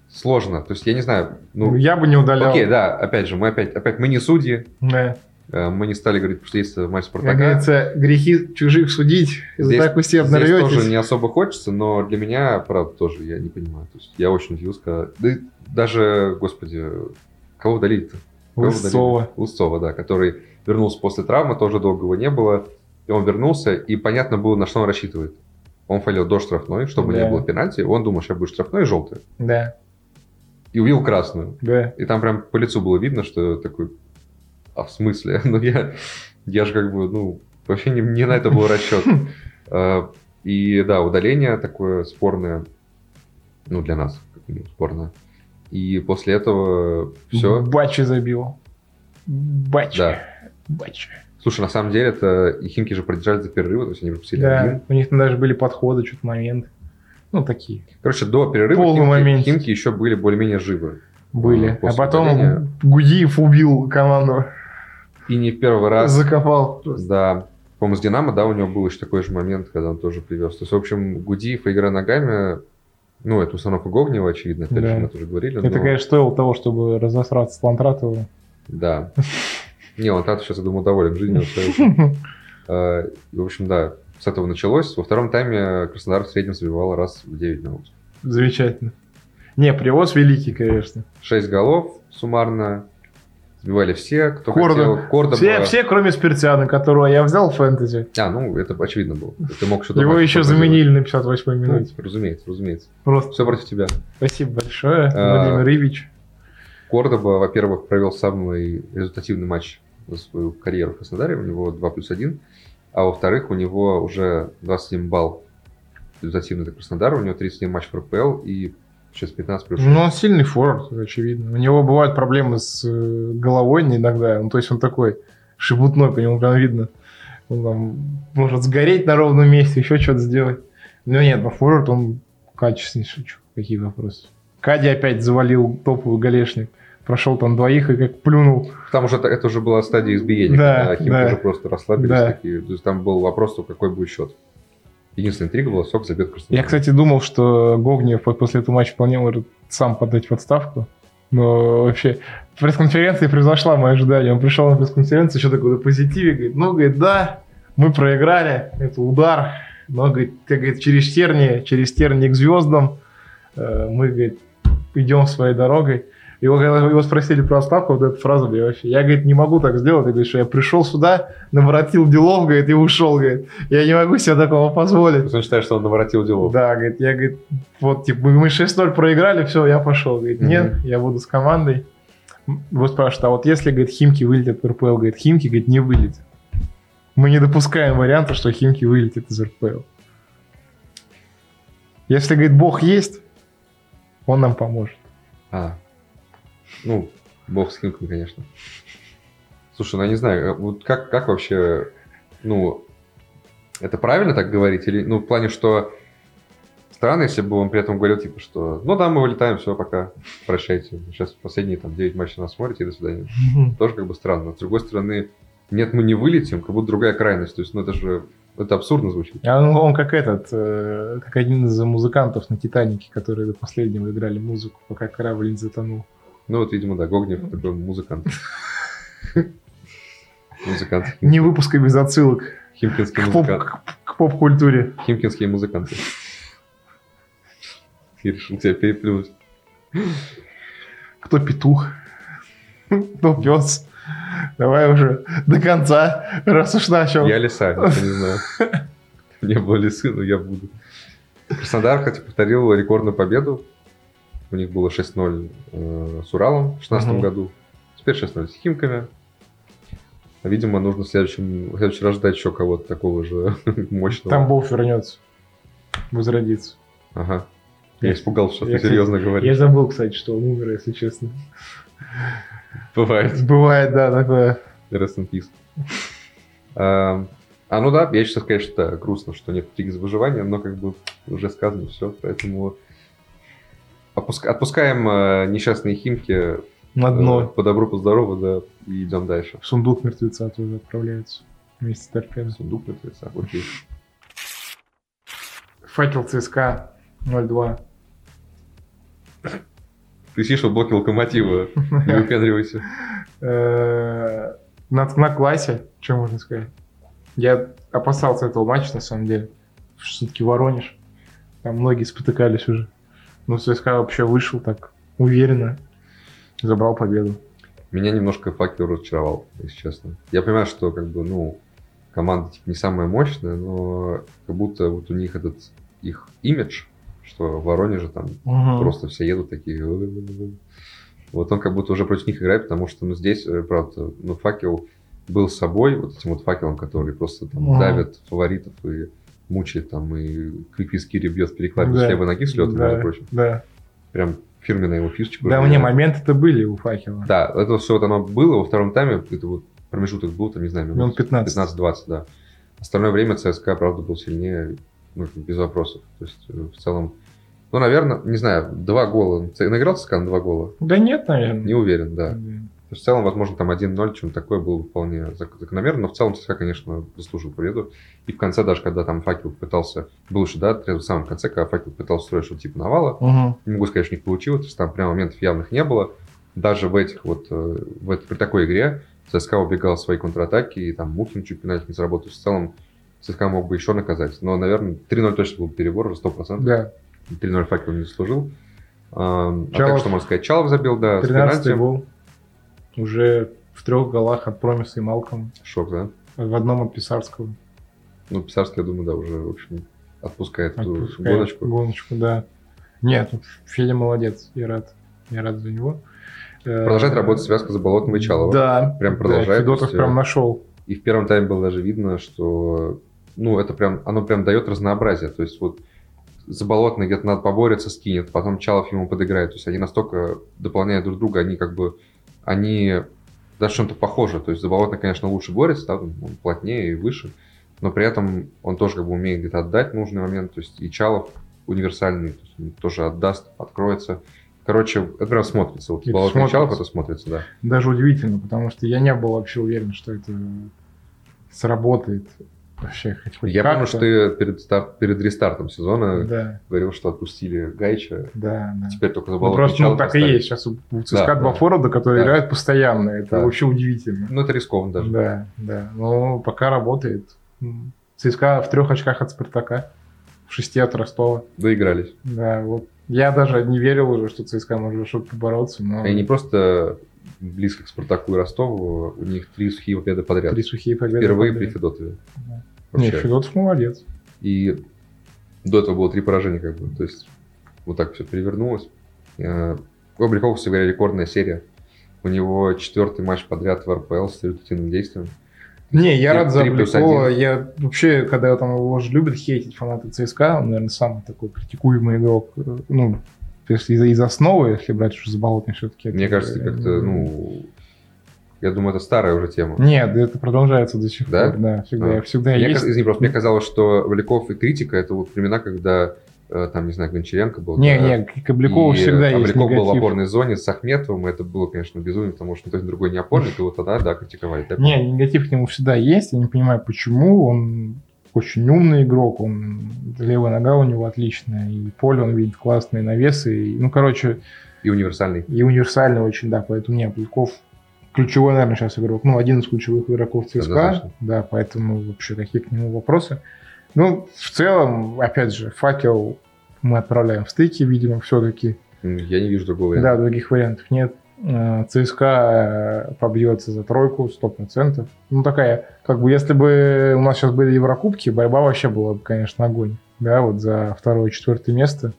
Сложно. То есть, я не знаю, ну, я бы не удалял. Окей, да, опять же, мы опять, опять мы не судьи, Да. Э, мы не стали говорить, что есть матч Как Спартака. говорится, грехи чужих судить, Здесь- так усердно Здесь рветесь. тоже не особо хочется, но для меня, правда, тоже я не понимаю. То есть я очень удивился, когда... Да даже, господи, кого удалить-то? Удалили? Лысцова, да, который вернулся после травмы, тоже долго его не было. И он вернулся, и понятно было, на что он рассчитывает. Он фалил до штрафной, чтобы Да. не было пенальти. Он думал, сейчас будет штрафной и желтый. Да, И увидел красную. да. И там прям по лицу было видно, что такой, а в смысле? Ну я, я же как бы, ну, вообще не, не на это был расчет. А, И да, удаление такое спорное, ну для нас, спорное. И после этого все. Бачи забил. Бачи. Да. Бачи. Слушай, на самом деле это и Химки же продержались до перерыва, то есть они пропустили Да, один. у них там даже были подходы, что-то моменты. Ну, такие Короче, до перерыва Полный Химки, момент. Химки еще были более-менее живы. были. А, А после потом удаления. Гудиев убил команду. И не в первый раз. Закопал. просто. Да. По-моему, с Динамо, да, у него был еще такой же момент, когда он тоже привез. То есть, в общем, Гудиев игра ногами, ну, это установка Гогнева, очевидно, опять Да. же, мы тоже говорили. Это, но- конечно, стоило того, чтобы разосраться с Лантратовым. Да. Не, так сейчас, я думаю, доволен жизнью. и, В общем, да, с этого началось. Во втором тайме Краснодар в среднем забивал раз в 9 минут. Замечательно. Не, привоз великий, конечно. 6 голов суммарно. Забивали все, кто Кордо. хотел. Кордоба. Все, все, кроме Спиртиана, которого я взял в фэнтези. А, ну, это очевидно было. Ты мог что-то... Его еще заменили на 58-й Ну, минуте. разумеется, разумеется. Просто Все против тебя. спасибо большое, А, Владимир Ивич. Кордоба, во-первых, провел самый результативный матч за свою карьеру в Краснодаре. У него 2 плюс 1. А во-вторых, у него уже 21 балл результативный для Краснодара. У него 31 матч в РПЛ и сейчас 15 плюс 6. Ну, он сильный форвард, очевидно. У него бывают проблемы с э, головой иногда. Ну, то есть он такой шебутной, по нему прям видно. Он там может сгореть на ровном месте, еще что-то сделать. Но нет, но форвард он качественнейший. Какие вопросы? Кади опять завалил топовый галешник. Прошел там двоих и как плюнул. Там уже это уже была стадия избиения, Да, когда Химки да. уже просто расслабились Да. такие. То есть там был вопрос, какой будет счет. Единственная интрига была, сколько забьет Краснодар. Я, кстати, думал, что Гогнев по- после этого матча вполне может сам подать в отставку. Но вообще, пресс-конференция превзошла мои ожидания. Он пришел на пресс-конференцию, еще такой позитиве, говорит, ну, говорит, да, мы проиграли, это удар, но, говорит, как говорит, через терни, через терни к звездам э, мы, говорит, идем своей дорогой. Его, его спросили про отставку, вот эту фразу, я вообще, я, говорит, не могу так сделать, я говорю, что я пришел сюда, наворотил делов, говорит, и ушел, говорит, я не могу себе такого позволить. Он считает, что он наворотил делов. Да, говорит, я, говорит, вот, типа, мы 6-0 проиграли, все, я пошел. Говорит, нет, Мгм. я буду с командой. Его спрашивают, а вот если, говорит, Химки вылетят в РПЛ, говорит, Химки, говорит, не вылетят. Мы не допускаем варианта, что Химки вылетит из РПЛ. Если, говорит, Бог есть, он нам поможет. А. Ну, бог с Химками, конечно. Слушай, ну я не знаю, э, вот как, как вообще, ну, это правильно так говорить? Или, ну, в плане, что странно, если бы он при этом говорил, типа, что, ну да, мы вылетаем, все, пока, прощайте. Сейчас последние там 9 матчей нас смотрите, до свидания. Тоже как бы странно. С другой стороны, нет, мы не вылетим, как будто другая крайность. То есть, ну это же, это абсурдно звучит. А он, он как этот, э, как один из музыкантов на Титанике, которые до последнего играли музыку, пока корабль не затонул. Ну вот, видимо, да, Гогнев такой музыкант. Музыкант. Не выпускай без отсылок Химкинский музыкант. к- к поп-культуре. Химкинские музыканты. Я решил тебя переплюнуть. Кто петух? Кто пес? Давай уже до конца, раз уж начал. Я лиса, я не знаю. Не было лисы, но я буду. Краснодар, кстати, повторил рекордную победу. У них было 6-0 э, с Уралом в 2016 Мгм. году. Теперь 6-0 с Химками. Видимо, нужно в следующем, в следующий раз ждать еще кого-то такого же мощного. Тамбов вернется. Возродится. Ага. Я испугался, что Я, ты серьезно Я говоришь. забыл, кстати, что он умер, если честно. Бывает. Бывает, да, такое. Rest in peace. А, а, ну да, я сейчас, конечно, да, грустно, что нет лиги за выживание, но как бы уже сказано все, поэтому опуска- отпускаем э, несчастные химки На э, дно. по добру, по здорову, да, и идем дальше. Сундук мертвеца тоже отправляется. Вместе с торпедой. Сундук мертвеца, окей. Факел ЦСКА 0-2. Ты сидишь в блоке локомотива, не выпендривайся. Э, На, на классе, что можно сказать? Я опасался этого матча, на самом деле. Все-таки Воронеж. Там многие спотыкались уже. Но ЦСКА вообще вышел так уверенно. Забрал победу. Меня немножко факел разочаровал, если честно. Я понимаю, что как бы, ну, команда типа, не самая мощная, но как будто вот у них этот их имидж, что в Воронеже там Просто все едут такие. Вот он как будто уже против них играет, потому что, ну, здесь, э, правда, ну, факел был с собой, вот этим вот факелом, который просто там Ага. давит фаворитов и мучает там, и Квиквискири бьет перекладину Да. с левой ноги с лета, да, между прочим. да. Прям фирменная его фишечка. Да, мне моменты-то были у факела. Да, это все вот оно было во втором тайме, это вот промежуток был, там, не знаю, Минут 15. 15-20, да. Остальное время ЦСКА, правда, был сильнее, ну, без вопросов. То есть, э, в целом, ну, наверное, не знаю, два гола. Ц- Наиграл ЦСКА на два гола? Да нет, наверное. Не уверен, да. То есть, в целом, возможно, там 1-0, чем такое было бы вполне зак- закономерно, но в целом ЦСКА, конечно, заслужил победу. И в конце, даже когда там Факел пытался, был еще, да, в самом конце, когда Факел пытался строить что-то типа навала, Мгм. не могу сказать, что не получилось, то есть там прям моментов явных не было. Даже в этих вот, э, в этой, при такой игре ЦСКА убегал свои контратаки, и там Мухин чуть пенальти не заработал. В целом ЦСКА мог бы еще наказать. Но, наверное, 3-0 точно был бы перебор, уже 100%. Да, 3-0 факел не заслужил. А, а Чалов. так что можно сказать, Чалов забил, да, с 13 пенальти. гол. Уже в трех голах от Промиса и Малкома. Шок, да? В одном от Писарского. Ну, Писарский, я думаю, да, уже, в общем, отпускает, эту Отпускает гоночку. Гоночку, да. Нет, ну, Федя молодец, я рад. Я рад за него. Э, Продолжает работать связка Заболотного и Чалова. Да. Прям да, продолжает, Федотов то есть, прям нашел. И в первом тайме было даже видно, что ну, это прям, оно прям дает разнообразие. То есть вот Заболотный где-то надо поборется, скинет, потом Чалов ему подыграет. То есть они настолько дополняют друг друга, они как бы, они даже чем-то похожи. То есть Заболотный, конечно, лучше борется, да, он плотнее и выше, но при этом он тоже как бы умеет где-то отдать нужный момент. То есть и Чалов универсальный, то есть он тоже отдаст, откроется. Короче, это прям смотрится. Вот Это и Чалов смотрится. это смотрится, да. Даже удивительно, потому что я не был вообще уверен, что это сработает. Вообще, хоть Я помню, что ты перед, старт, перед рестартом сезона Да, говорил, что отпустили Гайча. да, да. Теперь только Ну, Заболотный просто ну, так и оставили. есть. Сейчас у у ЦСКА Да, два да. форварда, которые Да. играют постоянно. Это Да. вообще удивительно. Ну, это рискованно даже. Да, да. Но пока работает. ЦСКА в трех очках от Спартака, в шести от Ростова. Доигрались. Да, вот. Я даже не верил уже, что ЦСКА может что-то побороться, но Они не просто близко к Спартаку и Ростову, у них три сухие победы подряд. три сухие победы. Впервые при подряд. Федотове. Вообще. Федотов молодец. И до этого было три поражения, как бы. То есть вот так все перевернулось. Э, У Обликова, кстати говоря, рекордная серия. У него четвертый матч подряд в РПЛ с результативным действием. Не, я рад за один. Я вообще, когда там его же любят хейтить фанаты ЦСКА, он, наверное, самый такой критикуемый игрок. э, Ну, если из, из основы, если брать уже заболотный все-таки. Мне кажется, как-то, ну, я думаю, это старая уже тема. Нет, это продолжается до сих Да? пор, да. Всегда, А. всегда Мне, есть. извини, просто мне казалось, что Валяков и критика это вот времена, когда э, там, не знаю, Гончаренко был. Не, да, не, к Коблякову и всегда есть Обликов был в негатив. опорной зоне с Ахметовым, и это было, конечно, безумие, потому что никто другой не опорник, и вот тогда, да, критиковали. Так? Не, негатив к нему всегда есть. Я не понимаю, почему. Он очень умный игрок, он левая нога у него отличная, и поле он видит классные навесы. И, ну, короче, И универсальный. и универсальный очень, да, поэтому не, Поляков ключевой, наверное, сейчас игрок. Ну, один из ключевых игроков ЦСКА. Да, поэтому вообще какие к нему вопросы. Ну, в целом, опять же, факел мы отправляем в стыки, видимо, все-таки. Я не вижу другого Да, варианта. других вариантов нет. Э, ЦСКА э, побьется за тройку 100%. Ну, такая, как бы, если бы у нас сейчас были Еврокубки, борьба вообще была бы, конечно, огонь. Да, вот за второе и четвертое место.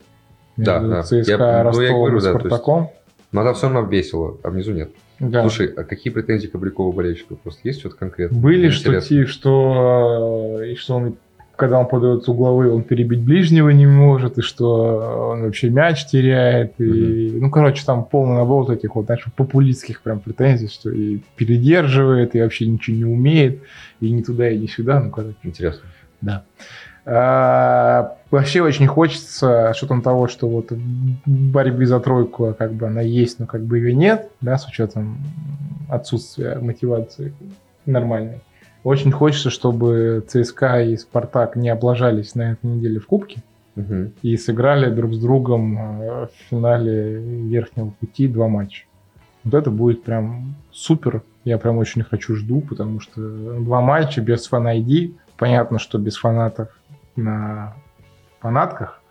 Да, да. ЦСКА, Я- ну, я Ростовом говорю, и да, то есть- Спартаком. Но это все равно весело, а внизу нет. Да. Слушай, а какие претензии к Обликову болельщиков? Просто есть что-то конкретное? Были, Мне что, интересно. ти- что, и что он, когда он подается угловые, он перебить ближнего не может, и что он вообще мяч теряет. И, ну, короче, там полный набор вот этих вот, знаешь, популистских прям претензий, что и передерживает, и вообще ничего не умеет, и ни туда, и ни сюда. Ну, короче, Интересно. да. А, вообще очень хочется, с учетом того, что вот в борьбе за тройку а, как бы она есть, но как бы ее нет, да, с учетом отсутствия мотивации нормальной. Очень хочется, чтобы ЦСКА и Спартак не облажались на этой неделе в Кубке Мгм. и сыграли друг с другом э, в финале верхнего пути два матча. Вот это будет прям супер. Я прям очень хочу, жду, потому что два матча без фан-ID. Понятно, что без фанатов на фанатках,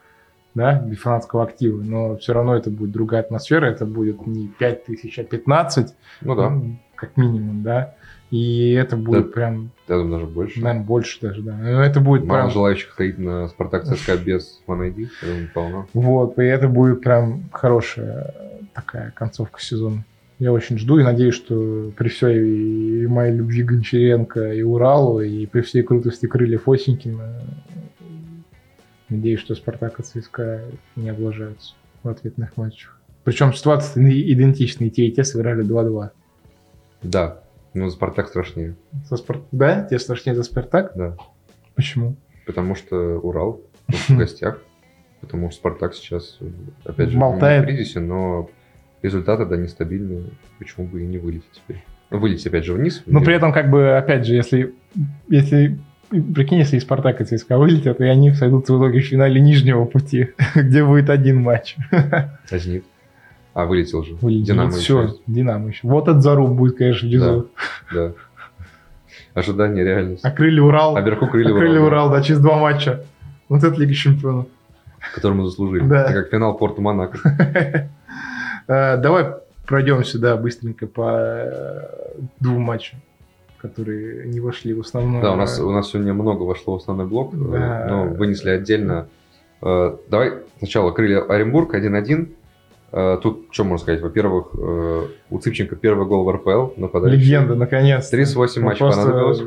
да, без фанатского актива, но все равно это будет другая атмосфера, это будет не 5 тысяч, а 15, Ну да, ну, как минимум, да, и это будет прям, я думаю, даже больше. наверное, больше даже, да, но это будет Мало прям... желающих ходить на Спартак ЦСКА без ID, я думаю, полно. Вот, и это будет прям хорошая такая концовка сезона. Я очень жду и надеюсь, что при всей и моей любви Гончаренко и Уралу, и при всей крутости крыльев Осенькина, надеюсь, что Спартак и ЦСКА не облажаются в ответных матчах. Причем ситуации идентичные, те и те сыграли 2-2. Да, но Спартак страшнее, Со Спар... Да? Тебе страшнее за Спартак? да. Почему? Потому что Урал в гостях, потому что Спартак сейчас, опять же, Болтает. в кризисе, но результаты, да, нестабильные, почему бы и не вылететь теперь. Вылететь опять же вниз. Но при этом, как бы, опять же, если, если прикинь, если и Спартак и ЦСКА вылетят, и они сойдутся в итоге в финале нижнего пути, где будет один матч. А «Зенит»? А, вылетел же. Вылетит. Динамо Все, еще. Динамо еще. Вот этот заруб будет, конечно, внизу. Да. Ожидание, реальность. А крылья Урал, А вверху крылья а крылья Урала, Урал, да, через два матча. Вот это Лига Чемпионов. который мы заслужили. Да. Это как финал Порту Монако. Э, Давай пройдемся, да, быстренько по э, двум матчам, которые не вошли в основной. Да, у нас, у нас сегодня много вошло в основной блок, э, Да. но вынесли отдельно. Э, Давай сначала крылья Оренбург 1-1. Э, Тут что можно сказать? Во-первых, у Цыпченко первый гол в РПЛ нападающий. Легенда, наконец. 38 Ну, матчей просто понадобилось.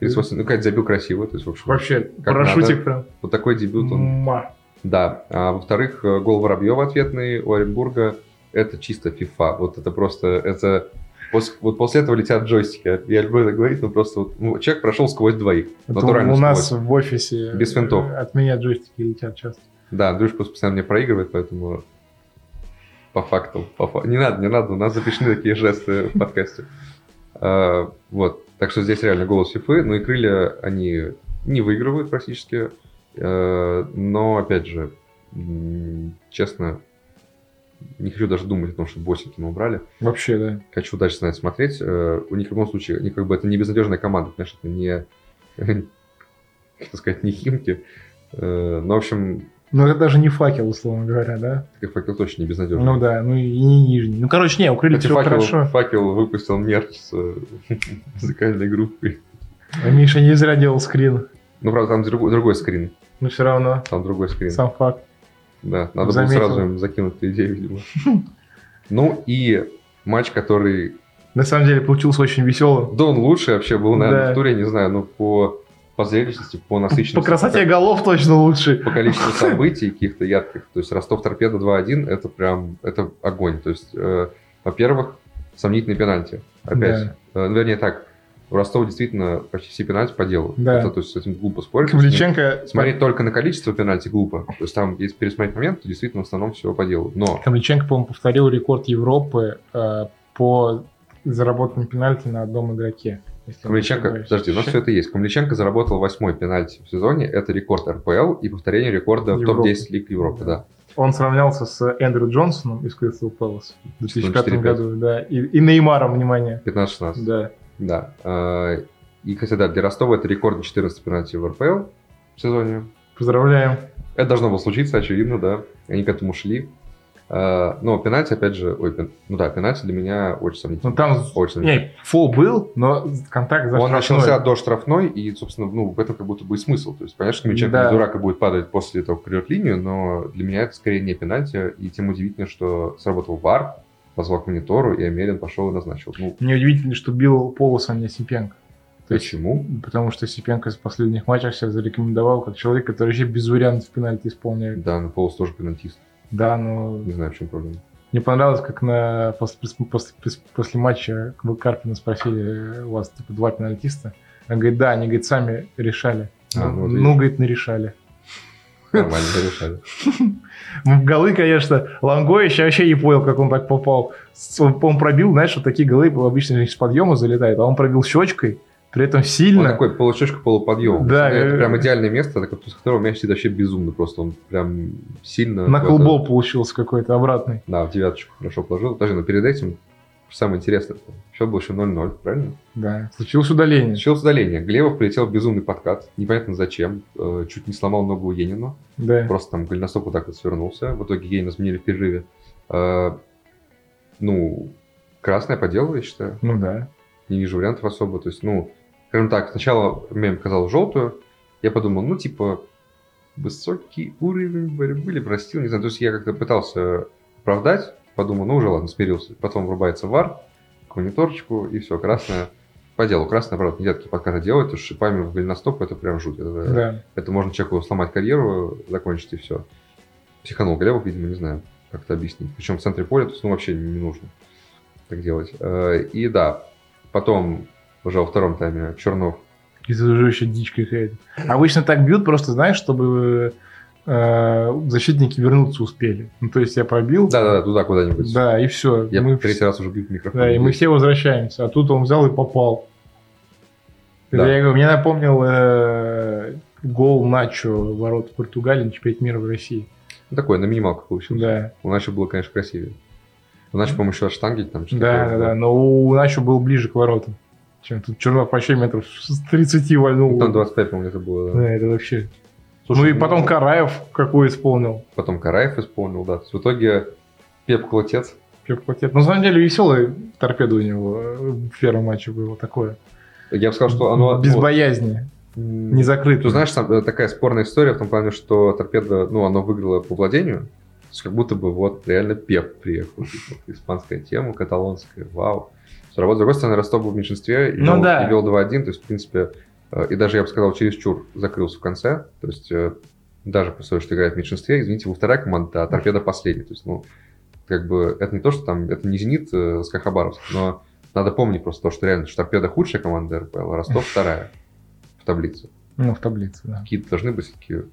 38, ну, Кать забил красиво. То есть, Вообще, как парашютик прям. Вот такой дебют он Ма. Да. А во-вторых, гол Воробьева ответный у Оренбурга. Это чисто FIFA. Вот это просто... Это... пос- Вот после этого летят джойстики. Я люблю это говорить, но просто вот, ну, человек прошел сквозь двоих. Это Натурально у нас сквозь. в офисе Без финтов. э, от меня джойстики летят часто. Да, Андрюш просто постоянно мне проигрывает, поэтому по факту. По фа- Не надо, не надо, у нас запрещены такие жесты в подкасте. А, Вот. Так что здесь реально голос FIFA. Ну и крылья, они не выигрывают практически. Э, Но, опять же, честно, не хочу даже думать о том, что Босики мы убрали. Вообще, да. Хочу дальше на это смотреть. Э, У них в любом случае, они как бы это не безнадежная команда, конечно, это не, как сказать, не Химки. Э, Но, в общем, Ну, это даже не факел, условно говоря, да? как факел точно не безнадежный. Ну да, ну и не нижний. Ну, короче, не, укрыли Кстати, все факел, хорошо. факел выпустил мерч с музыкальной группой. А Миша не зря делал скрин. Ну, правда, там другой, другой скрин. Но все равно, Там другой скрин. сам факт. Да, надо Заметил. было сразу им закинуть эту идею, видимо. Ну и матч, который... На самом деле получился очень веселым. Да, он лучший вообще был, наверное, Да. в туре, не знаю, ну, по, по зрелищности, по насыщенности. По красоте по, голов точно лучше. по количеству событий каких-то ярких. То есть Ростов Торпеда 2-1, это прям, это огонь. То есть, э, во-первых, сомнительный пенальти. Опять. Э, ну, вернее так, у Ростова действительно почти все пенальти по делу. Да. Это, то есть с этим глупо спорить. Камличенко, Смотреть только на количество пенальти глупо. То есть там, если пересмотреть момент, то действительно в основном все по делу. Но Камличенко, по-моему, повторил рекорд Европы э, по заработанным пенальти на одном игроке. Камличенко, подожди, у нас все это есть. Камличенко заработал восьмой пенальти в сезоне. Это рекорд РПЛ и повторение рекорда в Европы. топ-10 лиг Европы, да. Он сравнялся с Эндрю Джонсоном из Кристал Пэлас в 2005 4-5. году, да. И, и Неймаром, внимание. 15-16. Да. Да. А, И, кстати, да, для Ростова это рекорд 14 пенальти в РПЛ в сезоне. Поздравляем. Это должно было случиться, очевидно, да. Они к этому шли. А, Но пенальти, опять же, ой, пен- ну да, пенальти для меня очень сомнительно. Ну там Очень сомнительно. не, фол был, но контакт за Он штрафной. начался до штрафной, и, собственно, ну, в этом как будто бы и смысл. То есть, понятно, что Мяченко Да. и будет падать после этого крывет линию, но для меня это скорее не пенальти, и тем удивительно, что сработал ВАР, позвал к монитору, и Америн пошел и назначил. Ну, Мне удивительно, что бил Полос, а не Сипенко. То есть, почему? потому что Сипенко в последних матчах себя зарекомендовал как человек, который вообще без вариантов пенальти исполняет. Да, но Полос тоже пенальтист. Да, но Не знаю, в чем проблема. мне понравилось, как на после, после, после- матча вы Карпина спросили, у вас типа два пенальтиста. Он говорит, да, они, говорит, сами решали. А, ну, ну, вот ну, говорит, нарешали. Нормально решали. Голы, конечно, Лангоич я вообще не понял, как он так попал. Он, он пробил, знаешь, вот такие голы обычно с подъема залетают, а он пробил щечкой, при этом Он сильно. такой получочка полуподъем. Да, это э, прям идеальное место, с которого мяч сидит вообще безумно просто. Он прям сильно... на клубол получился какой-то обратный. Да, в девяточку хорошо положил. Даже, но перед этим самое интересное, все было еще 0-0, правильно? Да, случилось удаление. Началось удаление. Глебов прилетел в безумный подкат. Непонятно зачем. Э, Чуть не сломал ногу Енину. Да. Просто там голеностоп вот так вот свернулся. В итоге Енина сменили в перерыве. Э, Ну, красная по делу, я считаю. Ну да. Не вижу вариантов особо. То есть, ну, скажем так, сначала мне показал желтую. Я подумал, ну, типа, высокий уровень борьбы или простил, не знаю. То есть я как-то пытался оправдать. Подумал, ну, уже ладно, смирился. Потом врубается вар, к мониторчику, и все, красная. По делу, красная, правда, нельзя такие подкаты делать, потому что шипами в голеностоп это прям жуть. Это, Да. это можно человеку сломать карьеру, закончить и все. Психанул Глебов, видимо, не знаю, как это объяснить. Причем в центре поля, то есть, ну, вообще не нужно так делать. Э, И да, потом уже во втором тайме Чернов. Это уже еще дичь какая-то. Обычно так бьют просто, знаешь, чтобы защитники вернуться успели. Ну, то есть я пробил. Да-да-да, туда куда-нибудь. Да, и все. Я мы, третий раз уже в микрофон. да, и мы все возвращаемся. А тут он взял и попал. Да. я говорю, мне напомнил э, гол Начо в ворот Португалии на чемпионате мира в России. Ну, такой, на минималках получился. Да, У Начо было, конечно, красивее. У Начо, по-моему, еще от штанги там что-то да, такое да, было. да. Но у Начо был ближе к воротам. Чем тут Чернов вообще метров с 30 вальнул. Ну, Там 25, по-моему, это было. да. Да, это вообще. Слушай, ну и потом Караев какой исполнил. Потом Караев исполнил, да. В итоге Пеп Клотец Пеп Клотет. Ну, на самом деле, веселый торпеда у него в первом матче было такое. Я бы сказал, что оно... Без вот, боязни. Не закрыто. Ты знаешь, там э, такая спорная история в том плане, что торпеда, ну, оно выиграло по владению, то есть как будто бы вот реально Пеп приехал. Типа, испанская тема, каталонская, вау. С другой стороны, Ростов был в меньшинстве и Ну вел, да. и вел 2-1, то есть, в принципе, и даже, я бы сказал, чересчур закрылся в конце, то есть э, даже при условии, что играет в меньшинстве, извините, вы вторая команда, а торпеда последняя. То есть, ну, как бы, это не то, что там, это не «Зенит» э, с Хабаровск, но надо помнить просто то, что реально, что торпеда худшая команда РПЛ, а Ростов вторая в таблице. Ну, в таблице, да. Какие-то должны быть такие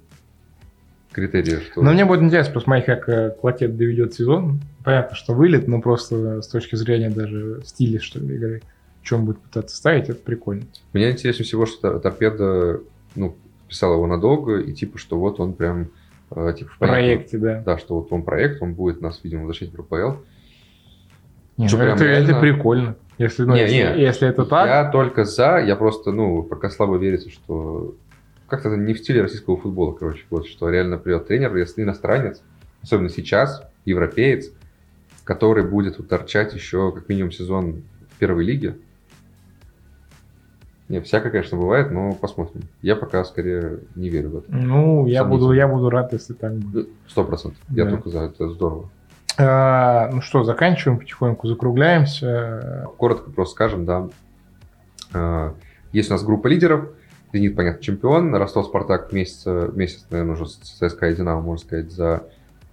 критерии, что... Но мне будет интересно посмотреть, как э, Клотет доведет сезон. Понятно, что вылет, но просто с точки зрения даже стиля, что ли, игры, чем будет пытаться ставить, это прикольно. Мне интереснее всего, что Тор- торпеда, ну, писал его надолго, и типа, что вот он прям, э, типа, В понятно, проекте, да. Да, что вот он проект, он будет нас, видимо, возвращать в РПЛ. Не, Что, ну, это, это реально? прикольно. Если, ну, Не, если, не. если это так, Я только за, я просто, ну, пока слабо верится, что как-то это не в стиле российского футбола, короче, вот, что реально придет тренер, если иностранец, особенно сейчас, европеец, который будет вот торчать еще как минимум сезон в первой лиге. Не, всякое, конечно, бывает, но посмотрим. Я пока скорее не верю в это. ну, я буду, я буду рад, если так будет. Сто процентов. Я Да. только за, это здорово. А, ну что, заканчиваем потихоньку, закругляемся. Коротко просто скажем, да. А, Есть у нас группа лидеров. Зенит, понятно, чемпион. Ростов, Спартак месяц, месяц наверное, уже с ЦСКА и Динамо, можно сказать, за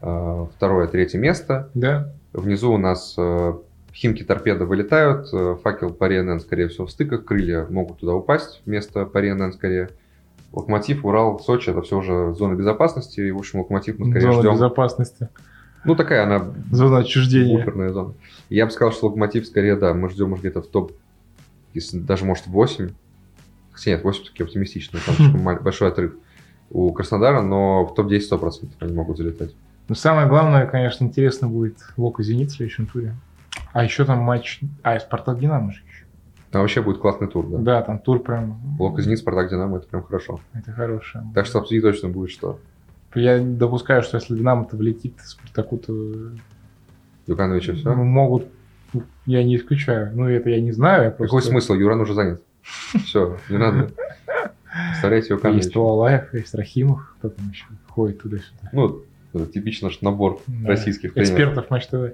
а, второе, третье место. Да, Внизу у нас а, Химки, Торпеда вылетают. а, Факел, Пари, НН, скорее всего, в стыках. Крылья могут туда упасть вместо Пари, НН, скорее. Локомотив, Урал, Сочи, это все уже зона безопасности. И, в общем, Локомотив мы скорее зона ждем. безопасности, Ну, такая она зона отчуждения. буферная зона. Я бы сказал, что Локомотив скорее, да, мы ждем, может, где-то в топ, если даже, может, 8. Хотя нет, 8 все-таки оптимистично, там слишком большой отрыв у Краснодара, но в топ-10 100% они могут залетать. Но самое главное, конечно, интересно будет Лока Зенит в следующем туре. А еще там матч... А, и Спартак Динамо же еще. Там вообще будет классный тур, да. Да, там тур прям... Лока, Зенит, Спартак, Динамо, это прям хорошо. Это хорошее. Так что обсудить точно будет что. Я допускаю, что если Динамо-то влетит Спартаку-то Юкановича все. ну, могут... Я не исключаю. Ну, это я не знаю. Я просто... Какой смысл? Юран уже занят. Все, не надо. Представляете Есть Юкановича. Туалаев, есть Рахимов, кто там еще ходит туда-сюда. Ну, это типично наш набор Да. российских тренеров. Экспертов Матч ТВ.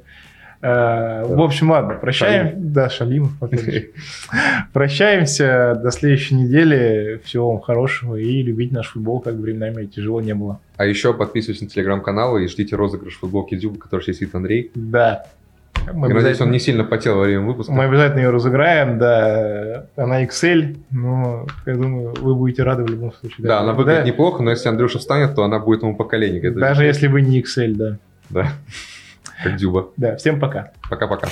Э, В общем, ладно, прощаем. Да, Шалимов. Прощаемся до следующей недели. Всего вам хорошего и любить наш футбол, как бы временами тяжело не было. А еще подписывайтесь на телеграм-канал и ждите розыгрыш футболки Дзюба, который сейчас сидит Андрей. Да. Мы Я надеюсь, он не сильно потел во время выпуска. мы обязательно ее разыграем, да. Она Excel, но я думаю, вы будете рады в любом случае. Да, она выглядит Да, неплохо, но если Андрюша встанет, то она будет ему по коленнику. Это Даже если вы не Excel, да. Да, как Дюба. Да, всем пока. Пока-пока.